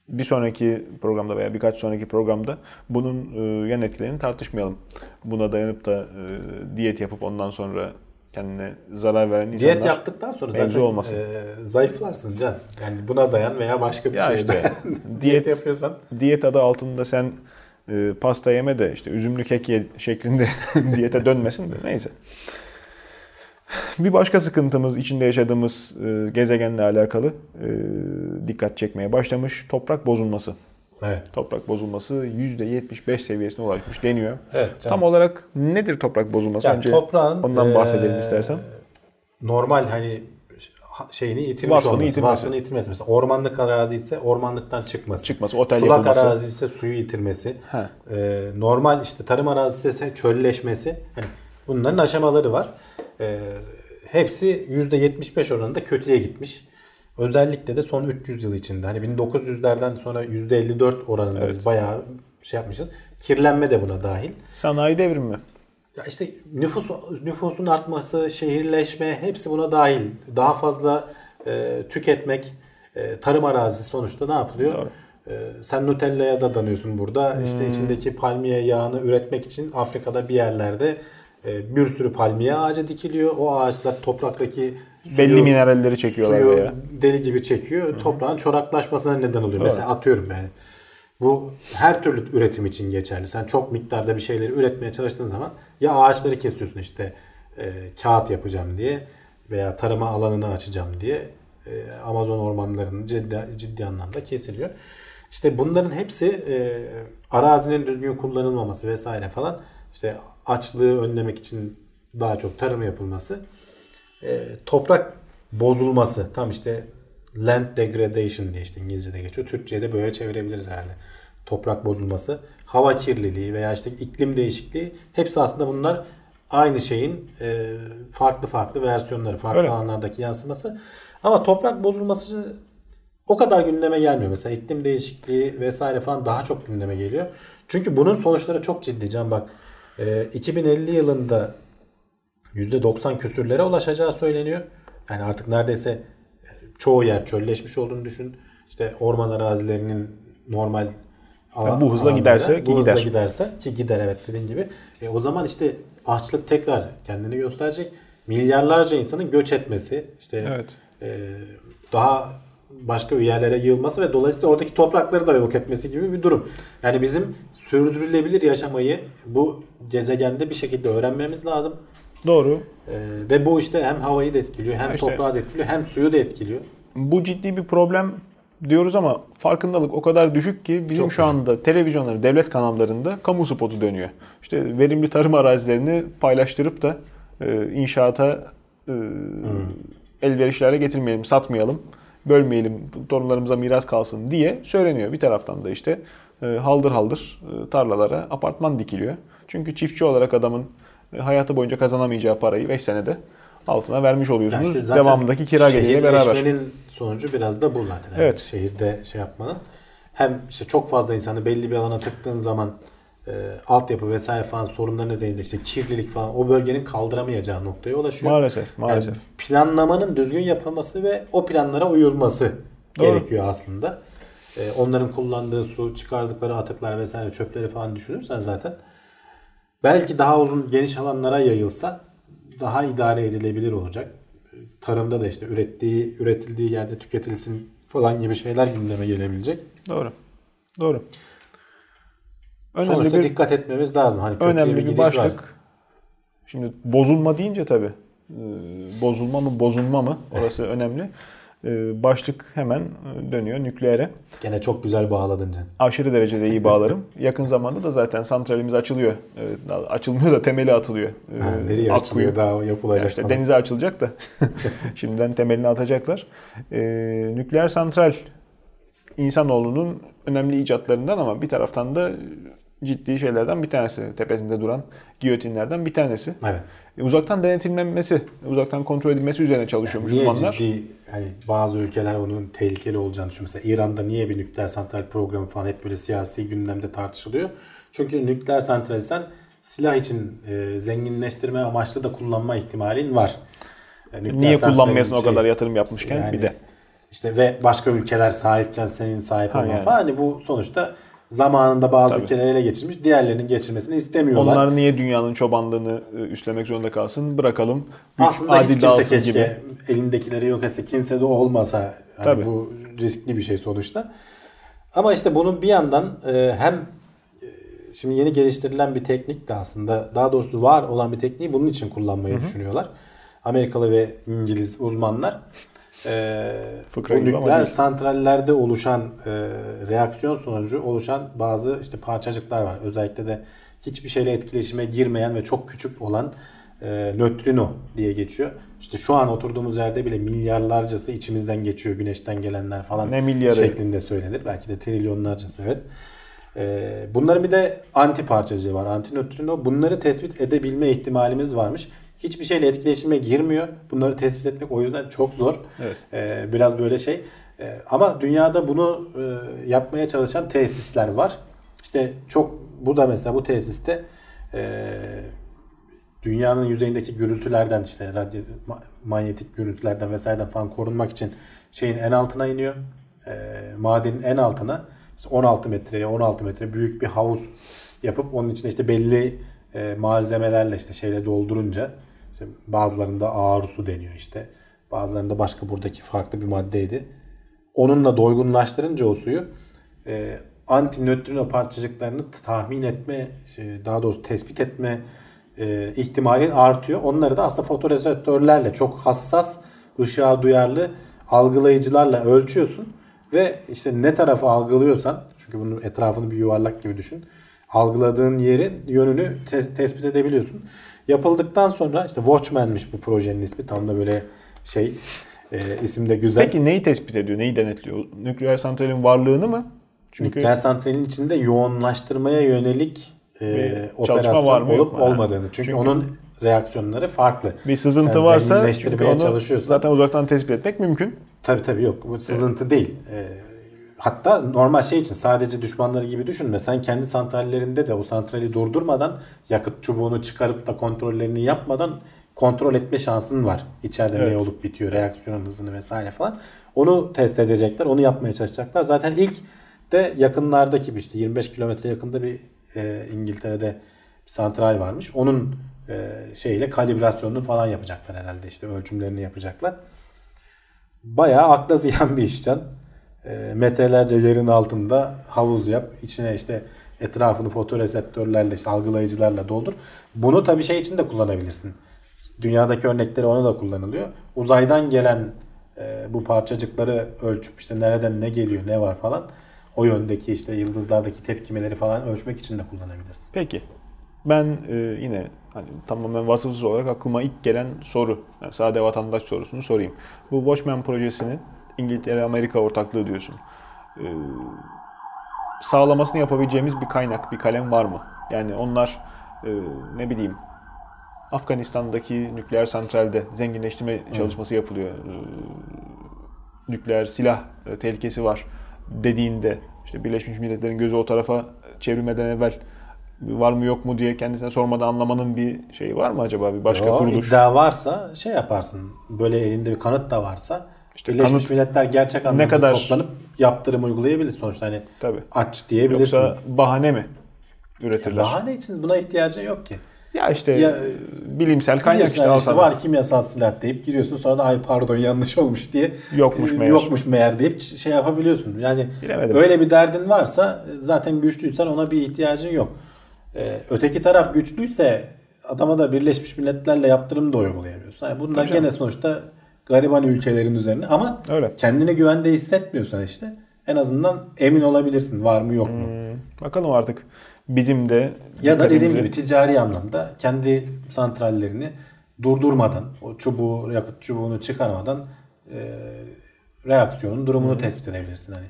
bir sonraki programda veya birkaç sonraki programda bunun yan etkilerini tartışmayalım. Buna dayanıp da diyet yapıp ondan sonra kendine zarar veren insanlar... Diyet yaptıktan sonra zaten olmasın. e, zayıflarsın can. Yani buna dayan veya başka bir Ya şeyde işte diyet diyet yapıyorsan diyet adı altında sen e, pasta yeme de işte üzümlü kek ye şeklinde diyete dönmesin de neyse. Bir başka sıkıntımız içinde yaşadığımız e, gezegenle alakalı e, dikkat çekmeye başlamış. Toprak bozulması. Evet. Toprak bozulması %75 seviyesine ulaşmış deniyor. Evet. Tam olarak nedir toprak bozulması? yani Önce toprağın ondan bahsedelim eee, istersen. Normal hani şeyini yitirmiş Vasfını olması, yitirmesi. vasfını yitirmesi. Mesela ormanlık arazi ise ormanlıktan çıkması. çıkması, otel Sulak yapılması. arazi ise suyu yitirmesi. Ee, normal işte tarım arazisi ise çölleşmesi. Hani bunların aşamaları var. Ee, hepsi %75 oranında kötüye gitmiş. Özellikle de son 300 yıl içinde. Hani 1900'lerden sonra %54 oranında biz bayağı şey yapmışız. Kirlenme de buna dahil. Sanayi devrimi. Ya işte nüfus nüfusun artması, şehirleşme hepsi buna dahil. Daha fazla e, tüketmek, e, tarım arazisi sonuçta ne yapılıyor? Doğru. E, sen Nutella'ya da danıyorsun burada. İşte içindeki palmiye yağını üretmek için Afrika'da bir yerlerde e, bir sürü palmiye ağacı dikiliyor. O ağaçlar topraktaki suyu- Belli mineralleri çekiyorlar suyu veya. deli gibi çekiyor. Toprağın çoraklaşmasına neden oluyor. Mesela atıyorum yani. Bu her türlü üretim için geçerli. Sen çok miktarda bir şeyleri üretmeye çalıştığın zaman ya ağaçları kesiyorsun işte e, kağıt yapacağım diye veya tarıma alanını açacağım diye e, Amazon ormanlarının ciddi, ciddi anlamda kesiliyor. İşte bunların hepsi e, arazinin düzgün kullanılmaması vesaire falan işte açlığı önlemek için daha çok tarım yapılması e, toprak bozulması tam işte land degradation diye işte İngilizce'de geçiyor. Türkçe'ye de böyle çevirebiliriz herhalde. Toprak bozulması, hava kirliliği veya işte iklim değişikliği hepsi aslında bunlar aynı şeyin e, farklı farklı versiyonları, farklı Öyle. alanlardaki yansıması. Ama toprak bozulması o kadar gündeme gelmiyor. Mesela iklim değişikliği vesaire falan daha çok gündeme geliyor. Çünkü bunun sonuçları çok ciddi Can bak. e, 2050 yılında %90 küsürlere ulaşacağı söyleniyor. Yani artık neredeyse çoğu yer çölleşmiş olduğunu düşün. İşte orman arazilerinin normal Tabii bu hızla giderse ki bu hızla gider. giderse ki gider evet dediğin gibi. E, o zaman işte açlık tekrar kendini gösterecek. Milyarlarca insanın göç etmesi, işte Evet. e, daha başka yerlere yığılması ve dolayısıyla oradaki toprakları da yok etmesi gibi bir durum. Yani bizim sürdürülebilir yaşamayı bu gezegende bir şekilde öğrenmemiz lazım. Doğru. Ee, ve bu işte hem havayı da etkiliyor, hem İşte- toprağı da etkiliyor, hem suyu da etkiliyor. Bu ciddi bir problem diyoruz ama farkındalık o kadar düşük ki bizim Çok şu düşük. anda televizyonları, devlet kanallarında kamu spotu dönüyor. İşte verimli tarım arazilerini paylaştırıp da e, inşaata e, elverişli hale getirmeyelim, satmayalım, bölmeyelim, torunlarımıza miras kalsın diye söyleniyor. Bir taraftan da işte e, haldır haldır e, tarlalara apartman dikiliyor. Çünkü çiftçi olarak adamın hayatı boyunca kazanamayacağı parayı 5 senede altına vermiş oluyorsunuz. işte zaten Devamındaki kira geliriyle beraber. şehirleşmenin sonucu biraz da bu zaten. Yani Evet. Şehirde şey yapmanın. Hem işte çok fazla insanı belli bir alana tıktığın zaman e, altyapı vesaire falan sorunları nedeniyle işte kirlilik falan o bölgenin kaldıramayacağı noktaya ulaşıyor. Maalesef, maalesef. Yani planlamanın düzgün yapılması ve o planlara uyulması Doğru. gerekiyor aslında. Ee, onların kullandığı su, çıkardıkları atıklar vesaire çöpleri falan düşünürsen zaten belki daha uzun geniş alanlara yayılsa daha idare edilebilir olacak. Tarımda da işte ürettiği, üretildiği yerde tüketilsin falan gibi şeyler gündeme gelebilecek. Doğru. Doğru. Önemli Sonuçta bir dikkat etmemiz lazım. Hani önemli bir bir başlık. var. Şimdi bozulma deyince tabii e, bozulma mı bozulma mı orası önemli. E, Başlık hemen e, dönüyor nükleere. Gene çok güzel bağladın Can. Aşırı derecede iyi bağlarım. Yakın zamanda da zaten santralimiz açılıyor. E, daha Açılmıyor da temeli atılıyor. Ha, nereye Akkuyu. açılıyor daha Ya yapılacak işte falan. denize açılacak da şimdiden temelini atacaklar. Ee, nükleer santral insanoğlunun önemli icatlarından ama bir taraftan da ciddi şeylerden bir tanesi. Tepesinde duran giyotinlerden bir tanesi. Evet. E, uzaktan denetimlenmesi, uzaktan kontrol edilmesi üzerine çalışıyormuş Niye uzmanlar. ciddi hani bazı ülkeler onun tehlikeli olacağını düşünüyor. Mesela İran'da niye bir nükleer santral programı falan hep böyle siyasi gündemde tartışılıyor. Çünkü nükleer santrali sen silah için e, zenginleştirme amaçlı da kullanma ihtimalin var. E, nükleer Niye kullanmayasın o şey- kadar yatırım yapmışken yani bir de. işte ve başka ülkeler sahipken senin sahip olman yani. falan. Hani bu sonuçta zamanında bazı Tabii. ülkeler ele geçirmiş. Diğerlerinin geçirmesini istemiyorlar. Onlar niye dünyanın çobanlığını e, üstlemek zorunda kalsın? Bırakalım. Güç Aslında hiç kimse keşke gibi. elindekileri yok etse kimse de olmasa hani Tabii. bu riskli bir şey sonuçta. Ama işte bunun bir yandan e, hem e, şimdi yeni geliştirilen bir teknik de aslında daha doğrusu var olan bir tekniği bunun için kullanmayı düşünüyorlar. Amerikalı ve İngiliz uzmanlar e, Fıkra bu nükleer santrallerde oluşan e, reaksiyon sonucu oluşan bazı işte parçacıklar var. Özellikle de hiçbir şeyle etkileşime girmeyen ve çok küçük olan e, nötrino diye geçiyor. İşte şu an oturduğumuz yerde bile milyarlarcası içimizden geçiyor. Güneşten gelenler falan Ne milyarı? şeklinde söylenir. Belki de trilyonlarcası evet. E, bunların bir de anti parçacığı var. Antinötrino. Bunları tespit edebilme ihtimalimiz varmış. Hiçbir şeyle etkileşime girmiyor. Bunları tespit etmek o yüzden çok zor. Evet. Ee, biraz böyle şey. Ee, ama dünyada bunu e, yapmaya çalışan tesisler var. İşte çok bu da mesela bu tesiste e, dünyanın yüzeyindeki gürültülerden işte radyo ma- manyetik gürültülerden vesaireden falan korunmak için şeyin en altına iniyor. E, madenin en altına işte 16 metreye 16 metre büyük bir havuz yapıp onun içine işte belli e, malzemelerle işte şeyle doldurunca işte bazılarında ağır su deniyor işte. Bazılarında başka buradaki farklı bir maddeydi. Onunla doygunlaştırınca o suyu e, antinötrino parçacıklarını tahmin etme, şey, daha doğrusu tespit etme e, ihtimalin artıyor. Onları da aslında fotoreseptörlerle çok hassas, ışığa duyarlı algılayıcılarla ölçüyorsun ve işte ne tarafı algılıyorsan çünkü bunun etrafını bir yuvarlak gibi düşün. Algıladığın yerin yönünü te- tespit edebiliyorsun. Yapıldıktan sonra işte Watchmen'miş bu projenin ismi. Tam da böyle şey e, isim de güzel. Peki neyi tespit ediyor? Neyi denetliyor? Nükleer santralin varlığını mı? Çünkü Nükleer santralin içinde yoğunlaştırmaya yönelik e, operasyon var mı, olup mu? olmadığını. Çünkü, Çünkü- onun reaksiyonları farklı. bir sızıntı Sen varsa çünkü onu çalışıyorsan zaten uzaktan tespit etmek mümkün. Tabii tabii yok. Bu sızıntı değil. Ee, hatta normal şey için sadece düşmanları gibi düşünme. Sen kendi santrallerinde de o santrali durdurmadan yakıt çubuğunu çıkarıp da kontrollerini yapmadan kontrol etme şansın var. İçeride Evet. ne olup bitiyor, reaksiyon hızını vesaire falan. Onu test edecekler, onu yapmaya çalışacaklar. Zaten ilk de yakınlardaki bir işte 25 kilometre yakında bir e, İngiltere'de bir santral varmış. Onun e, şeyle kalibrasyonunu falan yapacaklar herhalde işte ölçümlerini yapacaklar. Bayağı akla ziyan bir iş can. E, metrelerce yerin altında havuz yap. içine işte etrafını fotoreseptörlerle, işte algılayıcılarla doldur. Bunu tabii şey için de kullanabilirsin. Dünyadaki örnekleri ona da kullanılıyor. Uzaydan gelen e, bu parçacıkları ölçüp işte nereden ne geliyor, ne var falan. O yöndeki işte yıldızlardaki tepkimeleri falan ölçmek için de kullanabilirsin. Peki. Ben e, yine hani tamamen vasıfsız olarak aklıma ilk gelen soru, yani sade vatandaş sorusunu sorayım. Bu Watchmen projesini İngiltere-Amerika ortaklığı diyorsun. E, sağlamasını yapabileceğimiz bir kaynak, bir kalem var mı? Yani onlar e, ne bileyim Afganistan'daki nükleer santralde zenginleştirme çalışması yapılıyor. E, nükleer silah e, tehlikesi var dediğinde işte Birleşmiş Milletler'in gözü o tarafa çevirmeden evvel var mı yok mu diye kendisine sormadan anlamanın bir şeyi var mı acaba bir başka Yo, kuruluş? iddia varsa şey yaparsın. Böyle elinde bir kanıt da varsa İşte Birleşmiş kanıt- Milletler gerçek anlamda kadar- toplanıp yaptırım uygulayabilir. Sonuçta hani Tabii. aç diyebilirsin. Yoksa bahane mi üretirler? Bahane için buna ihtiyacın yok ki. Ya işte Ya, bilimsel kaynak işte al işte var kimyasal silah deyip giriyorsun sonra da ay pardon yanlış olmuş diye Yokmuş e, meğer. yokmuş meğer deyip şey yapabiliyorsun. Yani Bilemedim. öyle bir derdin varsa zaten güçlüysen ona bir ihtiyacın yok. Ee, öteki taraf güçlüyse adama da Birleşmiş Milletler'le yaptırım da uygulayamıyorsun. Yani bunlar Tabii canım. gene sonuçta gariban ülkelerin üzerine ama Öyle. kendini güvende hissetmiyorsan işte en azından emin olabilirsin var mı yok mu. Hmm, bakalım artık bizim de Ya da dediğim gibi ticari anlamda kendi santrallerini durdurmadan, o çubuğu, yakıt çubuğunu çıkarmadan e, reaksiyonun durumunu tespit edebilirsin. Hani.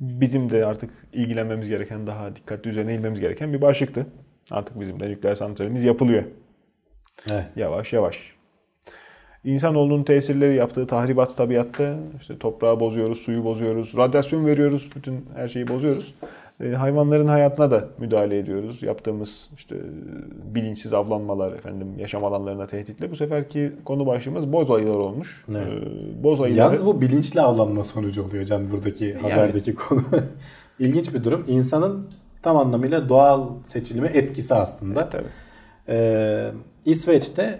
bizim de artık ilgilenmemiz gereken, daha dikkatli üzerine eğilmemiz gereken bir başlıktı. Artık bizim de nükleer santralimiz yapılıyor. Evet. Yavaş yavaş. İnsanoğlunun tesirleri yaptığı tahribat tabiatta işte toprağı bozuyoruz, suyu bozuyoruz, radyasyon veriyoruz, bütün her şeyi bozuyoruz. E, hayvanların hayatına da müdahale ediyoruz. Yaptığımız işte e, bilinçsiz avlanmalar, efendim yaşam alanlarına tehditle. Bu seferki konu başlığımız boz ayılar olmuş. Evet. E, boz ayıları Yalnız bu bilinçli avlanma sonucu oluyor can buradaki haberdeki konu. İlginç bir durum. İnsanın tam anlamıyla doğal seçilime etkisi aslında. tabii. Ee, İsveç'te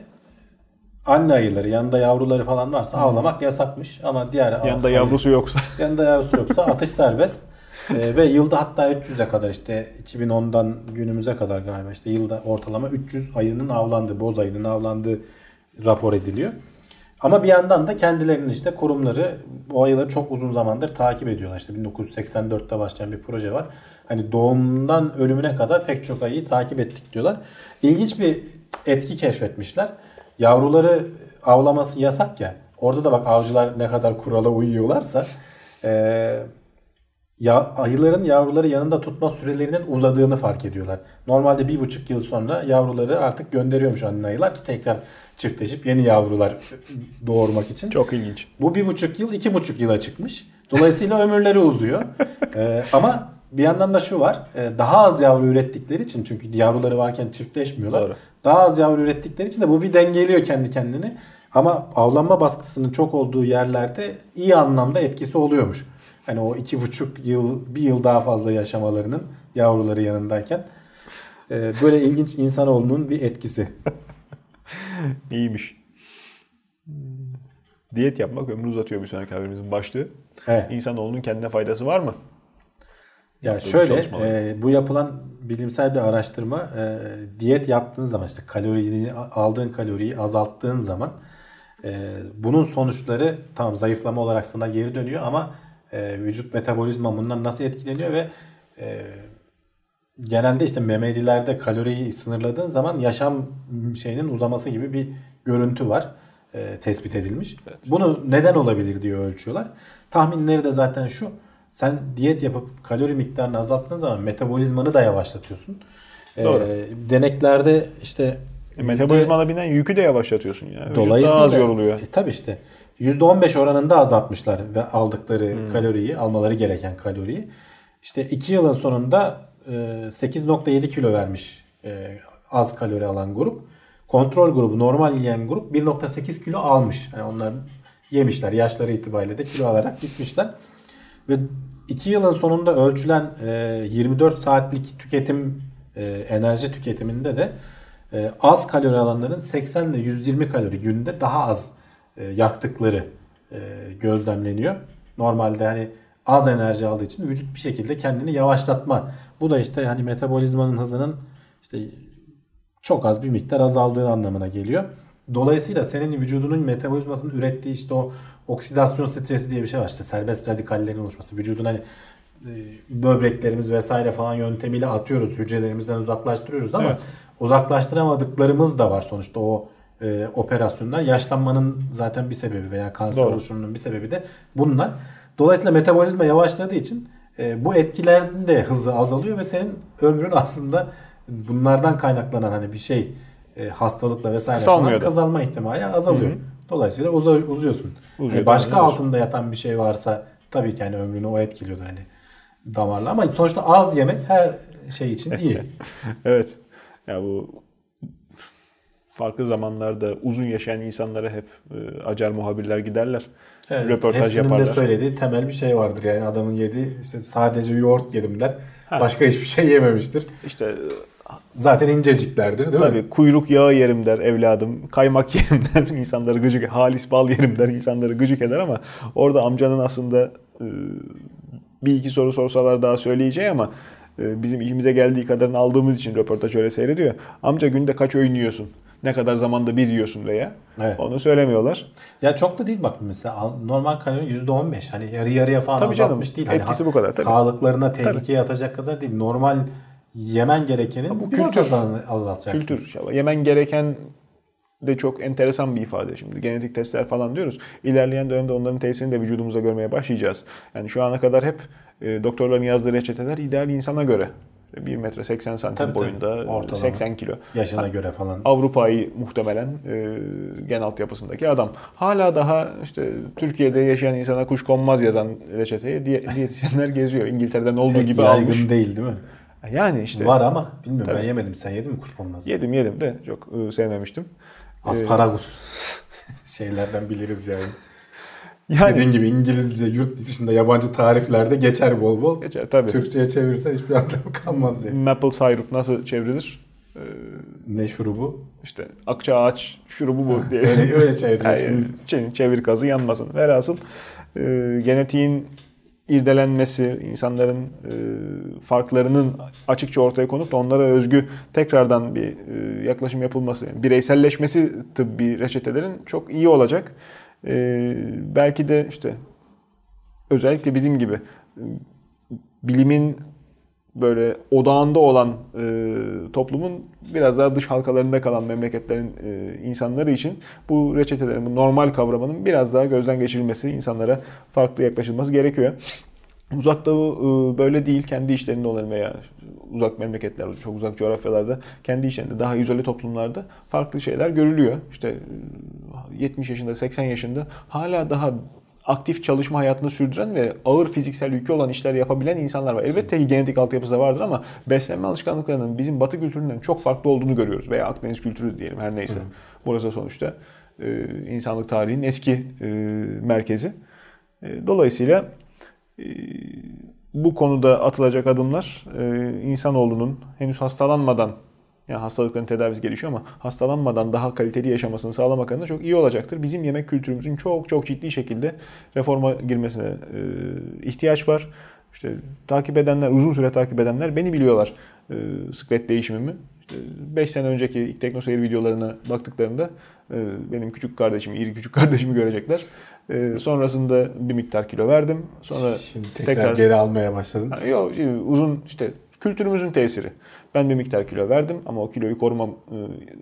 anne ayıları yanında yavruları falan varsa avlamak yasakmış ama diğer yanında hani- yavrusu yoksa yanında yavrusu yoksa atış serbest. E, ve yılda hatta 300'e kadar işte 2010'dan günümüze kadar galiba işte yılda ortalama 300 ayının avlandığı, boz ayının avlandığı rapor ediliyor. Ama bir yandan da kendilerinin işte kurumları bu ayıları çok uzun zamandır takip ediyorlar. İşte 1984'te başlayan bir proje var. Hani doğumundan ölümüne kadar pek çok ayıyı takip ettik diyorlar. İlginç bir etki keşfetmişler. Yavruları avlaması yasak ya. Orada da bak avcılar ne kadar kurala uyuyorlarsa e, ya, ayıların yavruları yanında tutma sürelerinin uzadığını fark ediyorlar. Normalde bir buçuk yıl sonra yavruları artık gönderiyormuş anne ayılar ki tekrar çiftleşip yeni yavrular doğurmak için. Çok ilginç. Bu bir buçuk yıl iki buçuk yıla çıkmış. Dolayısıyla ömürleri uzuyor. Ee, ama bir yandan da şu var. Ee, daha az yavru ürettikleri için çünkü yavruları varken çiftleşmiyorlar. Doğru. Daha az yavru ürettikleri için de bu bir dengeliyor kendi kendini. Ama avlanma baskısının çok olduğu yerlerde iyi anlamda etkisi oluyormuş. Hani o iki buçuk yıl, bir yıl daha fazla yaşamalarının yavruları yanındayken e, böyle ilginç insanoğlunun bir etkisi. İyiymiş. Diyet yapmak ömrü uzatıyor bir sonraki haberimizin başlığı. Evet. İnsanoğlunun kendine faydası var mı? Ya şöyle e, bu yapılan bilimsel bir araştırma e, diyet yaptığın zaman işte kaloriyi aldığın kaloriyi azalttığın zaman e, bunun sonuçları tamam zayıflama olarak sana geri dönüyor ama e, vücut metabolizma bundan nasıl etkileniyor ve e, genelde işte memelilerde kaloriyi sınırladığın zaman yaşam şeyinin uzaması gibi bir görüntü var. e, tespit edilmiş. Bunu neden olabilir diye ölçüyorlar. Tahminleri de zaten şu. Sen diyet yapıp kalori miktarını azalttığın zaman metabolizmanı da yavaşlatıyorsun. E, Doğru. deneklerde işte E, metabolizmana binen yükü de yavaşlatıyorsun ya. Vücut Dolayısıyla daha az yoruluyor. E, tabii işte %15 oranında azaltmışlar ve aldıkları Hmm. kaloriyi, almaları gereken kaloriyi. İşte 2 yılın sonunda e, 8.7 kilo vermiş e, az kalori alan grup. Kontrol grubu, normal yiyen grup 1.8 kilo almış. Yani onlar yemişler. Yaşları itibariyle de kilo alarak gitmişler. Ve 2 yılın sonunda ölçülen e, 24 saatlik tüketim e, enerji tüketiminde de e, az kalori alanların 80 ile 120 kalori günde daha az e, yaktıkları e, gözlemleniyor. Normalde hani az enerji aldığı için vücut bir şekilde kendini yavaşlatma. Bu da işte hani metabolizmanın hızının işte çok az bir miktar azaldığı anlamına geliyor. Dolayısıyla senin vücudunun metabolizmasının ürettiği işte o oksidasyon stresi diye bir şey var. İşte serbest radikallerin oluşması. Vücudun hani e, böbreklerimiz vesaire falan yöntemiyle atıyoruz. Hücrelerimizden uzaklaştırıyoruz ama Evet. uzaklaştıramadıklarımız da var sonuçta o e, operasyonlar. Yaşlanmanın zaten bir sebebi veya kanser Doğru. oluşumunun bir sebebi de bunlar. Dolayısıyla metabolizma yavaşladığı için e, bu etkilerin de hızı azalıyor ve senin ömrün aslında bunlardan kaynaklanan hani bir şey e, hastalıkla vesaire falan kazanma ihtimali azalıyor. Hı hı. Dolayısıyla uza- uzuyorsun. Uzuyor, Hani başka tabii, altında yatan bir şey varsa tabii ki hani ömrünü o etkiliyordur hani damarla ama sonuçta az yemek her şey için iyi. Evet. Ya bu farklı zamanlarda uzun yaşayan insanlara hep e, acar muhabirler giderler. Evet, Röportaj hepsinin yaparlar. de söylediği temel bir şey vardır yani adamın yediği işte sadece yoğurt yedim der. Ha. Başka hiçbir şey yememiştir. İşte Zaten inceciklerdir değil mi? tabii kuyruk yağı yerim der evladım. Kaymak yerim der. insanları gıcık halis bal yerim der. insanları gıcık eder ama orada amcanın aslında e, bir iki soru sorsalar daha söyleyeceği ama e, bizim işimize geldiği kadarını aldığımız için röportaj öyle seyrediyor. Amca günde kaç öğün yiyorsun? Ne kadar zamanda bir yiyorsun veya Evet. onu söylemiyorlar. Ya çok da değil bak mesela al- normal kalori %15 hani yarı yarıya falan Tabii canım, azaltmış değil. Hani etkisi ha- bu kadar, tabii. Sağlıklarına tehlikeye atacak kadar değil. Normal yemen gerekenin bu biraz kültür. azal- azaltacaksın. Kültür. Yemen gereken de çok enteresan bir ifade şimdi. Genetik testler falan diyoruz. İlerleyen dönemde onların tesirini de vücudumuzda görmeye başlayacağız. Yani şu ana kadar hep e, doktorların yazdığı reçeteler ideal insana göre. 1 metre 80 santim Tabii, tabii. boyunda, Ortalama. 80 kilo. Yaşına göre falan. Avrupa'yı muhtemelen e, gen altyapısındaki adam. Hala daha işte Türkiye'de yaşayan insana kuş konmaz yazan reçeteye diye, diyetisyenler geziyor. İngiltere'den olduğu Pek gibi yaygın almış. değil değil mi? Yani işte Var ama bilmiyorum ben Tabii. yemedim. Sen yedin mi kuşkonmaz? yedim yedim de çok e, sevmemiştim. Asparagus. Şeylerden biliriz yani. Yani Dediğin gibi İngilizce, yurt dışında yabancı tariflerde geçer bol bol. geçer tabii. Türkçe'ye çevirsen hiçbir anlamı kalmaz diye. Maple syrup nasıl çevrilir? Ee, Ne şurubu? işte akça ağaç şurubu bu diye. Öyle, öyle çeviriyorsun. Yani çevir, çevir kazı yanmasın. Velhasıl e, genetiğin irdelenmesi, insanların e, farklarının açıkça ortaya konup da onlara özgü tekrardan bir e, yaklaşım yapılması, bireyselleşmesi tıbbi reçetelerin çok iyi olacak. E, belki de işte özellikle bizim gibi e, bilimin böyle odağında olan e, toplumun biraz daha dış halkalarında kalan memleketlerin e, insanları için bu reçetelerin, bu normal kavramının biraz daha gözden geçirilmesi, insanlara farklı yaklaşılması gerekiyor. Uzak Doğu e, böyle değil. Kendi işlerinde olan veya uzak memleketler, çok uzak coğrafyalarda kendi işlerinde daha izole toplumlarda farklı şeyler görülüyor. İşte 70 yaşında, 80 yaşında hala daha aktif çalışma hayatını sürdüren ve ağır fiziksel yükü olan işler yapabilen insanlar var. Elbette ki genetik altyapısı da vardır ama beslenme alışkanlıklarının bizim batı kültüründen çok farklı olduğunu görüyoruz. Veya Akdeniz kültürü diyelim her neyse. Hı. Burası sonuçta e, insanlık tarihinin eski e, merkezi. E, dolayısıyla e, bu konuda atılacak adımlar e, insanoğlunun henüz hastalanmadan yani hastalıkların tedavisi gelişiyor ama hastalanmadan daha kaliteli yaşamasını sağlamak adına çok iyi olacaktır. Bizim yemek kültürümüzün çok çok ciddi şekilde reforma girmesine e, ihtiyaç var. İşte takip edenler, uzun süre takip edenler beni biliyorlar e, sıklet değişimimi. 5 sene önceki ilk teknoseyir videolarına baktıklarında e, benim küçük kardeşimi, iri küçük kardeşimi görecekler. E, sonrasında bir miktar kilo verdim. Sonra Şimdi tekrar, tekrar geri almaya başladın. yok uzun işte kültürümüzün tesiri. Ben bir miktar kilo verdim ama o kiloyu korumam, e,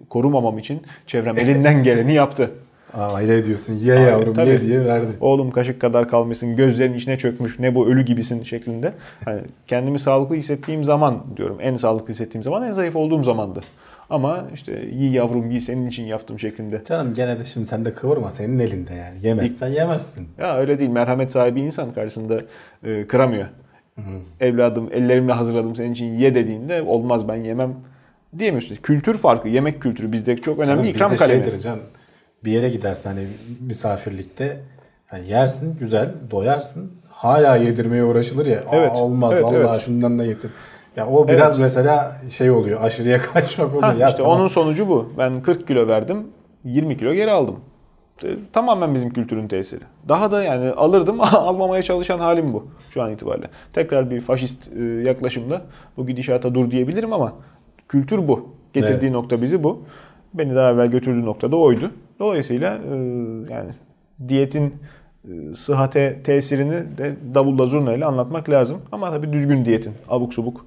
korumamam için çevrem elinden geleni yaptı. Aile diyorsun ye Aynen, yavrum tabii. ye diye verdi. Oğlum kaşık kadar kalmışsın gözlerin içine çökmüş ne bu ölü gibisin şeklinde. Hani kendimi sağlıklı hissettiğim zaman diyorum en sağlıklı hissettiğim zaman en zayıf olduğum zamandı. Ama işte yi yavrum yi senin için yaptım şeklinde. Canım gene de şimdi sen de kıvırma senin elinde yani. Yemezsen yemezsin. Ya öyle değil merhamet sahibi insan karşısında e, kıramıyor. Hı. Evladım ellerimle hazırladım senin için ye dediğinde olmaz ben yemem diyemiyorsun. Kültür farkı, yemek kültürü bizde çok önemli Canım, ikram bizde kalemi. Şeydir can, bir yere gidersen hani misafirlikte hani yersin güzel doyarsın hala yedirmeye uğraşılır ya. Evet. olmaz evet, Allah evet. şundan da getir. Ya o biraz evet. mesela şey oluyor aşırıya kaçmak oluyor. Ha, ya, işte tamam. onun sonucu bu. Ben 40 kilo verdim 20 kilo geri aldım. Tamamen bizim kültürün tesiri. Daha da yani alırdım almamaya çalışan halim bu şu an itibariyle. Tekrar bir faşist e, yaklaşımda bu gidişata dur diyebilirim ama kültür bu. Getirdiği evet. nokta bizi bu. Beni daha evvel götürdüğü nokta da oydu. Dolayısıyla e, yani diyetin e, sıhhate tesirini de davulla zurna ile anlatmak lazım. Ama tabii düzgün diyetin. Abuk subuk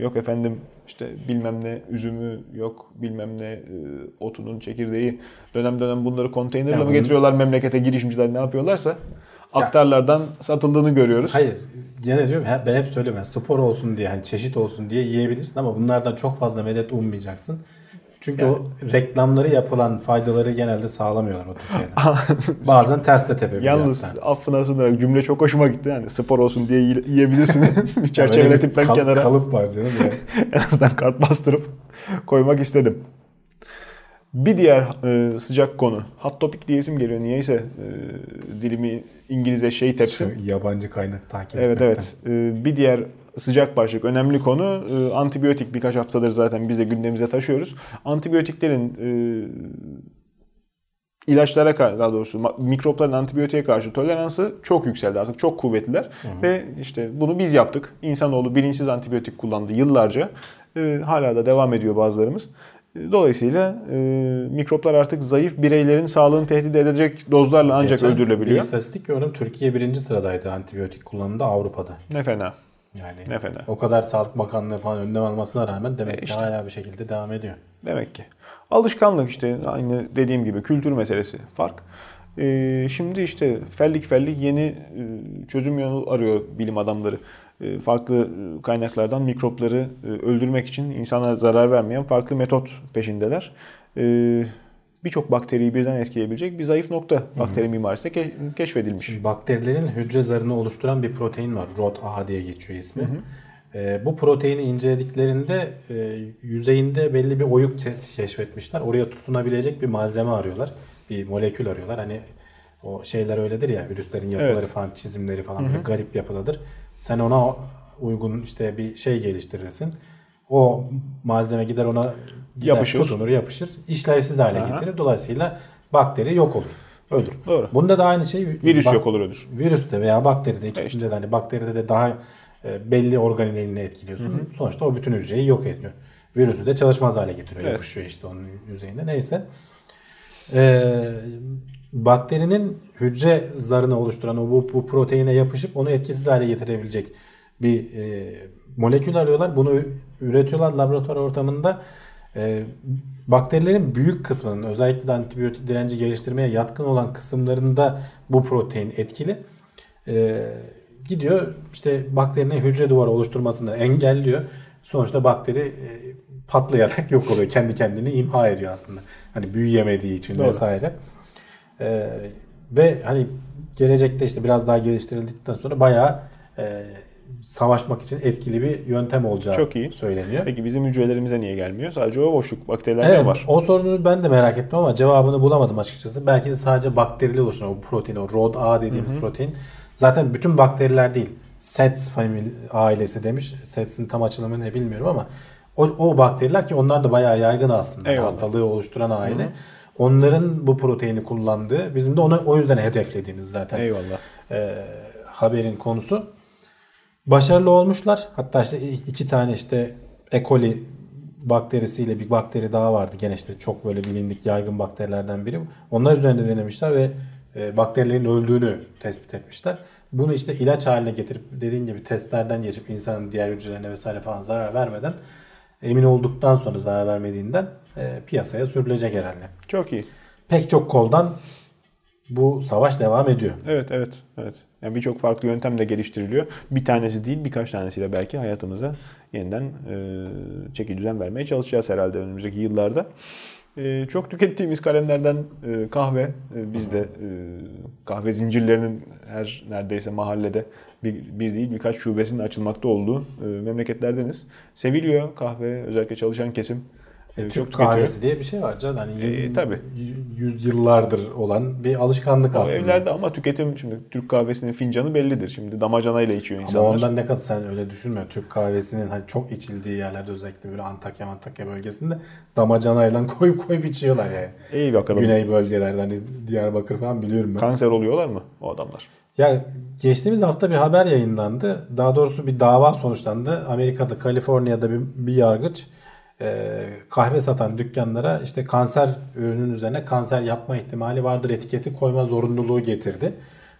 yok efendim işte bilmem ne üzümü yok bilmem ne e, otunun çekirdeği dönem dönem bunları konteynerle yani mi getiriyorlar memlekete girişimciler ne yapıyorlarsa aktarlardan satıldığını görüyoruz. Hayır. Gene diyorum ben hep söylüyorum spor olsun diye hani çeşit olsun diye yiyebilirsin ama bunlardan çok fazla medet ummayacaksın. Çünkü yani, o reklamları yapılan faydaları genelde sağlamıyorlar o tür şeyler. Bazen ters de tepebiliyor. Yalnız hatta. affına sığınarak cümle çok hoşuma gitti. Yani spor olsun diye yiyebilirsin. bir çerçeveletip ben kal- kenara. Kalıp var canım. Yani. en azından kart bastırıp koymak istedim. Bir diğer e, sıcak konu. Hot topic diyesim geliyor. Niyeyse e, dilimi İngilizce şey tepsi. Yabancı kaynak takip Evet etmekten. evet. E, bir diğer sıcak başlık, önemli konu e, antibiyotik birkaç haftadır zaten biz de gündemimize taşıyoruz. Antibiyotiklerin e, ilaçlara daha doğrusu mikropların antibiyotiğe karşı toleransı çok yükseldi artık çok kuvvetliler hı hı. ve işte bunu biz yaptık. İnsanoğlu bilinçsiz antibiyotik kullandı yıllarca. E, hala da devam ediyor bazılarımız. Dolayısıyla e, mikroplar artık zayıf bireylerin sağlığını tehdit edecek dozlarla ancak Geçen öldürülebiliyor. Bir istatistik gördüm. Türkiye birinci sıradaydı antibiyotik kullanımında Avrupa'da. Ne fena. Yani ne fena. O kadar Sağlık Bakanlığı falan önlem almasına rağmen demek e işte, ki hala bir şekilde devam ediyor. Demek ki. Alışkanlık işte aynı dediğim gibi kültür meselesi fark. Ee, şimdi işte fellik fellik yeni e, çözüm yolu arıyor bilim adamları. Ee, farklı kaynaklardan mikropları e, öldürmek için insana zarar vermeyen farklı metot peşindeler. Ee, birçok bakteriyi birden etkileyebilecek bir zayıf nokta bakteri mimarisinde ke- keşfedilmiş. Şimdi bakterilerin hücre zarını oluşturan bir protein var. ROT-A diye geçiyor ismi. Hı hı. E, bu proteini incelediklerinde e, yüzeyinde belli bir oyuk keşfetmişler. Oraya tutunabilecek bir malzeme arıyorlar. Bir molekül arıyorlar. Hani o şeyler öyledir ya virüslerin yapıları evet. falan çizimleri falan böyle garip yapılıdır. Sen ona uygun işte bir şey geliştirirsin. O malzeme gider ona gider, yapışır. tutunur, yapışır. işlevsiz hale Aha. getirir. Dolayısıyla bakteri yok olur. ölür. Doğru. Bunda da aynı şey Virüs bak- yok olur ölür. Virüste veya bakteride ikisinde de hani bakteride de daha e, belli organelini etkiliyorsun. Sonuçta o bütün hücreyi yok ediyor. Virüsü de çalışmaz hale getiriyor. Evet. Yapışıyor işte onun yüzeyinde. Neyse. Ee, bakterinin hücre zarını oluşturan o bu, bu proteine yapışıp onu etkisiz hale getirebilecek bir e, molekül arıyorlar. Bunu üretiyorlar laboratuvar ortamında. E, bakterilerin büyük kısmının özellikle de antibiyotik direnci geliştirmeye yatkın olan kısımlarında bu protein etkili. E, gidiyor işte bakterinin hücre duvarı oluşturmasını engelliyor. Sonuçta bakteri e, patlayarak yok oluyor. Kendi kendini imha ediyor aslında. Hani büyüyemediği için Doğru. vesaire. E, ve hani gelecekte işte biraz daha geliştirildikten sonra bayağı e, savaşmak için etkili bir yöntem olacağı Çok iyi. söyleniyor. Peki bizim hücrelerimize niye gelmiyor? Sadece o boşluk bakterilerde Evet, var. o sorunu ben de merak ettim ama cevabını bulamadım açıkçası. Belki de sadece bakterili oluşan o protein, o ROD-A dediğimiz protein. Zaten bütün bakteriler değil. SETS family ailesi demiş. SETS'in tam açılımı ne bilmiyorum ama o, o bakteriler ki onlar da bayağı yaygın aslında. Eyvallah. Hastalığı oluşturan aile. Onların bu proteini kullandığı, bizim de onu o yüzden hedeflediğimiz zaten Eyvallah. e, haberin konusu. Başarılı olmuşlar. Hatta işte iki tane işte E. coli bakterisiyle bir bakteri daha vardı. Gene işte çok böyle bilindik yaygın bakterilerden biri. Onlar üzerinde denemişler ve e, bakterilerin öldüğünü tespit etmişler. Bunu işte ilaç haline getirip dediğin gibi testlerden geçip insanın diğer hücrelerine vesaire falan zarar vermeden emin olduktan sonra zarar vermediğinden e, piyasaya sürülecek herhalde. Çok iyi. Pek çok koldan bu savaş devam ediyor. Evet, evet, evet. Yani birçok farklı yöntem de geliştiriliyor. Bir tanesi değil, birkaç tanesiyle belki hayatımıza yeniden e, çeki düzen vermeye çalışacağız herhalde önümüzdeki yıllarda. E, çok tükettiğimiz kalemlerden e, kahve. E, biz de e, kahve zincirlerinin her neredeyse mahallede bir, bir değil birkaç şubesinin açılmakta olduğu e, memleketlerdeniz. Seviliyor kahve, özellikle çalışan kesim. E, Türk kahvesi diye bir şey var canım. Hani E, tabii. yüz yıllardır olan bir alışkanlık O aslında. evlerde ama tüketim şimdi Türk kahvesinin fincanı bellidir. Şimdi damacanayla içiyor Ama insanlar. ondan ne kadar sen öyle düşünme. Türk kahvesinin hani çok içildiği yerlerde özellikle böyle Antakya Antakya bölgesinde damacanayla koyup koyup içiyorlar yani. İyi bakalım. Güney bölgelerde hani Diyarbakır falan biliyorum ben. Kanser oluyorlar mı o adamlar? Ya geçtiğimiz hafta bir haber yayınlandı. Daha doğrusu bir dava sonuçlandı. Amerika'da, Kaliforniya'da bir, bir yargıç e, kahve satan dükkanlara işte kanser ürünün üzerine kanser yapma ihtimali vardır etiketi koyma zorunluluğu getirdi.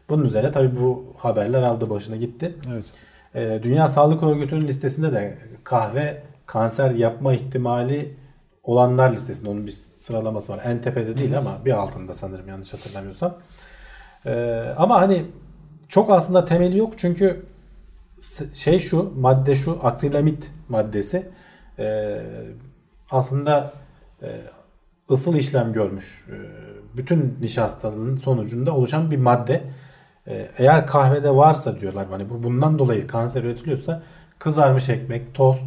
Bunun üzerine tabii bu haberler aldı başına gitti. Evet. E, Dünya Sağlık Örgütü'nün listesinde de kahve kanser yapma ihtimali olanlar listesinde onun bir sıralaması var. En tepede değil ama bir altında sanırım yanlış hatırlamıyorsam. E, ama hani çok aslında temeli yok çünkü şey şu madde şu akrilamit maddesi e, aslında e, ısıl işlem görmüş e, bütün nişastalığın sonucunda oluşan bir madde. E, eğer kahvede varsa diyorlar hani bu bundan dolayı kanser üretiliyorsa kızarmış ekmek, tost,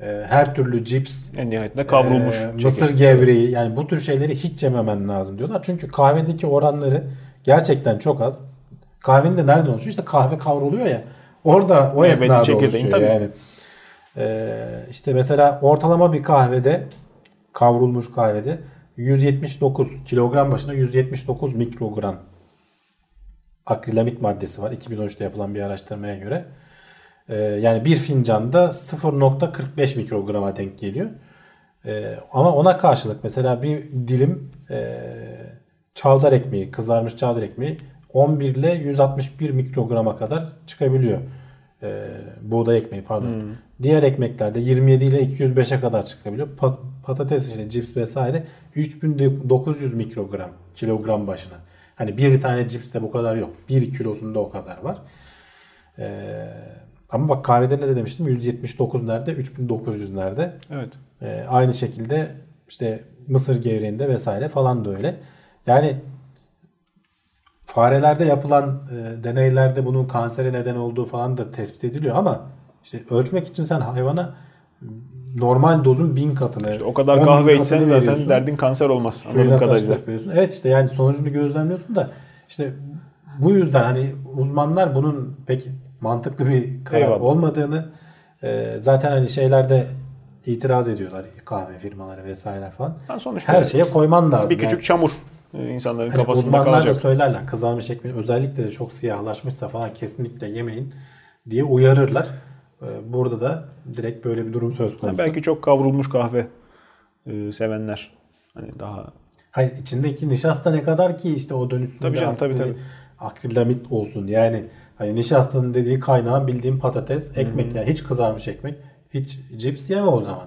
e, her türlü cips, En nihayetinde kavrulmuş. çekiç. mısır gevreği yani bu tür şeyleri hiç yememen lazım diyorlar. Çünkü kahvedeki oranları gerçekten çok az. Kahvenin de nereden oluşuyor? İşte kahve kavruluyor ya. Orada o Meyvenin esnada oluşuyor tabii. yani. Ee, işte mesela ortalama bir kahvede kavrulmuş kahvede 179 kilogram başına 179 mikrogram akrilamit maddesi var. 2013'te yapılan bir araştırmaya göre. Ee, yani bir fincanda 0.45 mikrograma denk geliyor. Ee, ama ona karşılık mesela bir dilim e, çavdar ekmeği, kızarmış çavdar ekmeği 11 ile 161 mikrograma kadar çıkabiliyor. Ee, buğday ekmeği pardon. Diğer ekmeklerde 27 ile 205'e kadar çıkabiliyor. Pa- patates işte cips vesaire 3900 mikrogram kilogram başına. Hani bir tane cipste bu kadar yok. Bir kilosunda o kadar var. Ee, ama bak kahvede ne de demiştim? 179 nerede? 3900 nerede? Evet. Ee, aynı şekilde işte mısır gevreğinde vesaire falan da öyle. Yani farelerde yapılan e, deneylerde bunun kansere neden olduğu falan da tespit ediliyor ama işte ölçmek için sen hayvana normal dozun bin katını İşte o kadar 10 bin kahve içsen zaten veriyorsun. derdin kanser olmaz. Anladığım kadarıyla. Evet işte yani sonucunu gözlemliyorsun da işte bu yüzden hani uzmanlar bunun pek mantıklı bir karar Eyvallah. olmadığını e, zaten hani şeylerde itiraz ediyorlar kahve firmaları vesaire falan. Ha, sonuçta Her şeye koyman lazım. bir küçük yani. çamur. insanların Hani kafasında uzmanlar kalacak. da söylerler kızarmış ekmeğin özellikle de çok siyahlaşmışsa falan kesinlikle yemeyin diye uyarırlar. Ee, Burada da direkt böyle bir durum söz konusu. belki çok kavrulmuş kahve e, sevenler hani daha Hayır içindeki nişasta ne kadar ki işte o dönüşsün. Tabii canım, tabii, tabii. Akrilamit olsun yani. Hani nişastanın dediği kaynağı bildiğim patates, ekmek yani hiç kızarmış ekmek, hiç cips yeme o zaman.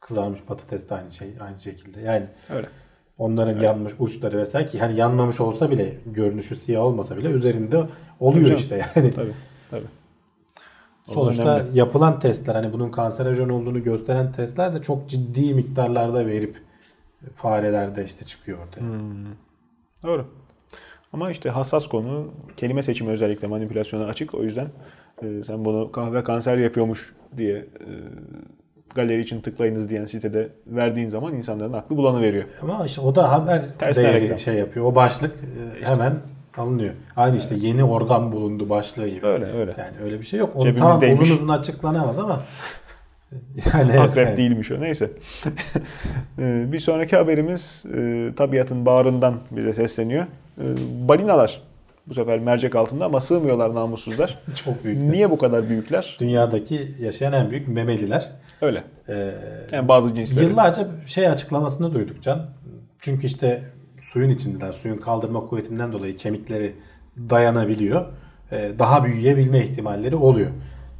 Kızarmış patates de aynı şey aynı şekilde. Yani öyle. onların yanmış uçları vesaire ki hani yanmamış olsa bile görünüşü siyah olmasa bile üzerinde oluyor canım. işte yani. Tabii. Tabii. Sonuçta önemli. yapılan testler hani bunun kanserojen olduğunu gösteren testler de çok ciddi miktarlarda verip farelerde işte çıkıyor ortaya. Doğru. Ama işte hassas konu kelime seçimi özellikle manipülasyona açık. O yüzden e, sen bunu kahve kanser yapıyormuş diye e, galeri için tıklayınız diyen sitede verdiğin zaman insanların aklı bulanı veriyor. Ama işte o da haber Tersten değeri reklam. şey yapıyor. O başlık e, hemen alınıyor. Aynı işte yeni organ bulundu başlığı gibi. Öyle öyle. Yani öyle bir şey yok. Onu tamam uzun uzun açıklanamaz ama yani evet, Akrep yani. değilmiş o. Neyse. E, bir sonraki haberimiz e, tabiatın bağrından bize sesleniyor. E, balinalar bu sefer mercek altında ama sığmıyorlar namussuzlar. çok büyük. Niye bu kadar büyükler? Dünyadaki yaşayan en büyük memeliler. Öyle. Ee, Yani bazı cinsler. Yıllarca şey açıklamasını duyduk Can. Çünkü işte suyun içindeler. Suyun kaldırma kuvvetinden dolayı kemikleri dayanabiliyor. Ee, daha büyüyebilme ihtimalleri oluyor.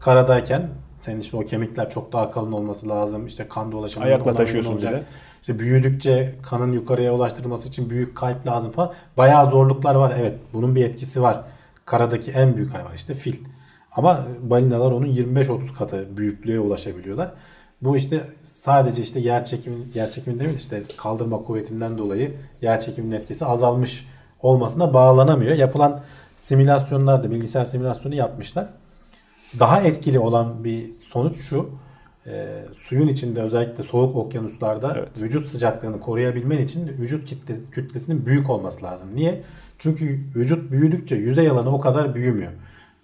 Karadayken senin işte o kemikler çok daha kalın olması lazım. İşte kan dolaşımı Ayakla taşıyorsun olacak. bir de. İşte büyüdükçe kanın yukarıya ulaştırılması için büyük kalp lazım falan. Bayağı zorluklar var. Evet bunun bir etkisi var. Karadaki en büyük hayvan işte fil. Ama balinalar onun 25-30 katı büyüklüğe ulaşabiliyorlar. Bu işte sadece işte yer çekimi yer çekimi değil mi? işte kaldırma kuvvetinden dolayı yer çekiminin etkisi azalmış olmasına bağlanamıyor. Yapılan simülasyonlarda bilgisayar simülasyonu yapmışlar. Daha etkili olan bir sonuç şu. e, suyun içinde özellikle soğuk okyanuslarda Evet. vücut sıcaklığını koruyabilmen için vücut kitle, kütlesinin büyük olması lazım. Niye? Çünkü vücut büyüdükçe yüzey alanı o kadar büyümüyor.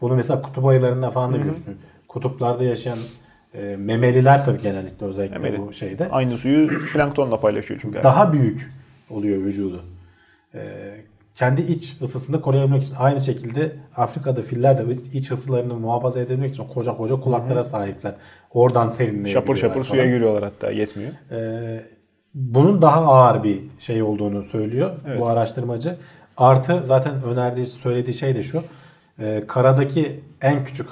Bunu mesela kutup ayılarında falan da görüyorsun. Kutuplarda yaşayan e, memeliler tabii genellikle özellikle Memeli. bu şeyde Aynı suyu planktonla paylaşıyor çünkü. daha büyük oluyor vücudu. Ee, kendi iç ısısını koruyabilmek için aynı şekilde Afrika'da filler de iç- ısılarını muhafaza edebilmek için koca koca kulaklara sahipler. Oradan serinleyebiliyorlar Şapur şapur falan. suya giriyorlar hatta yetmiyor. Ee, bunun daha ağır bir şey olduğunu söylüyor Evet. bu araştırmacı. Artı zaten önerdiği söylediği şey de şu. Ee, karadaki en küçük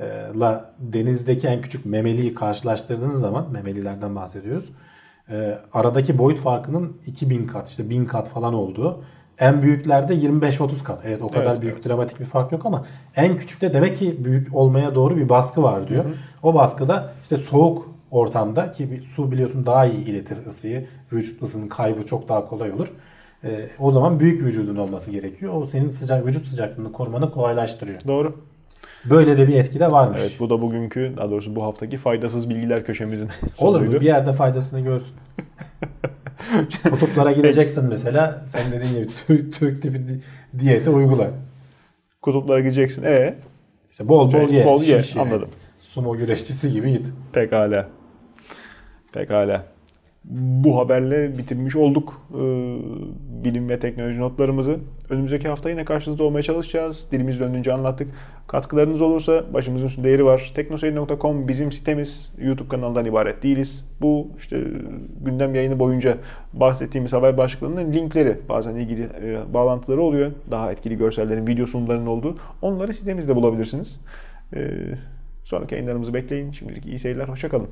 hayvanla denizdeki en küçük memeliyi karşılaştırdığınız zaman memelilerden bahsediyoruz. Ee, aradaki boyut farkının 2000 kat işte 1000 kat falan olduğu. En büyüklerde 25-30 kat. Evet o kadar Evet, büyük evet. dramatik bir fark yok ama en küçükte demek ki büyük olmaya doğru bir baskı var diyor. O baskıda işte soğuk ortamda ki su biliyorsun daha iyi iletir ısıyı. Vücut ısının kaybı çok daha kolay olur. Ee, o zaman büyük vücudun olması gerekiyor. O senin sıcak vücut sıcaklığını korumanı kolaylaştırıyor. Doğru. Böyle de bir etki de varmış. Evet bu da bugünkü daha doğrusu bu haftaki faydasız bilgiler köşemizin Olur mu? Bir yerde faydasını görsün. Kutuplara gideceksin mesela. Sen dediğin gibi Türk, Türk tipi di- diyeti uygula. Kutuplara gideceksin. E İşte bol bol Şey, ye. bol ye, şiş ye. anladım. Sumo güreşçisi gibi git. pekala. Pekala. Bu haberle bitirmiş olduk ee, bilim ve teknoloji notlarımızı. Önümüzdeki hafta yine karşınızda olmaya çalışacağız. Dilimiz döndüğünce anlattık. Katkılarınız olursa başımızın üstünde yeri var. Teknoseyir.com bizim sitemiz. YouTube kanalından ibaret değiliz. Bu işte gündem yayını boyunca bahsettiğimiz haber başlıklarının linkleri bazen ilgili e, bağlantıları oluyor. Daha etkili görsellerin, video sunumlarının olduğu. Onları sitemizde bulabilirsiniz. Ee, sonraki yayınlarımızı bekleyin. Şimdilik iyi seyirler. Hoşçakalın.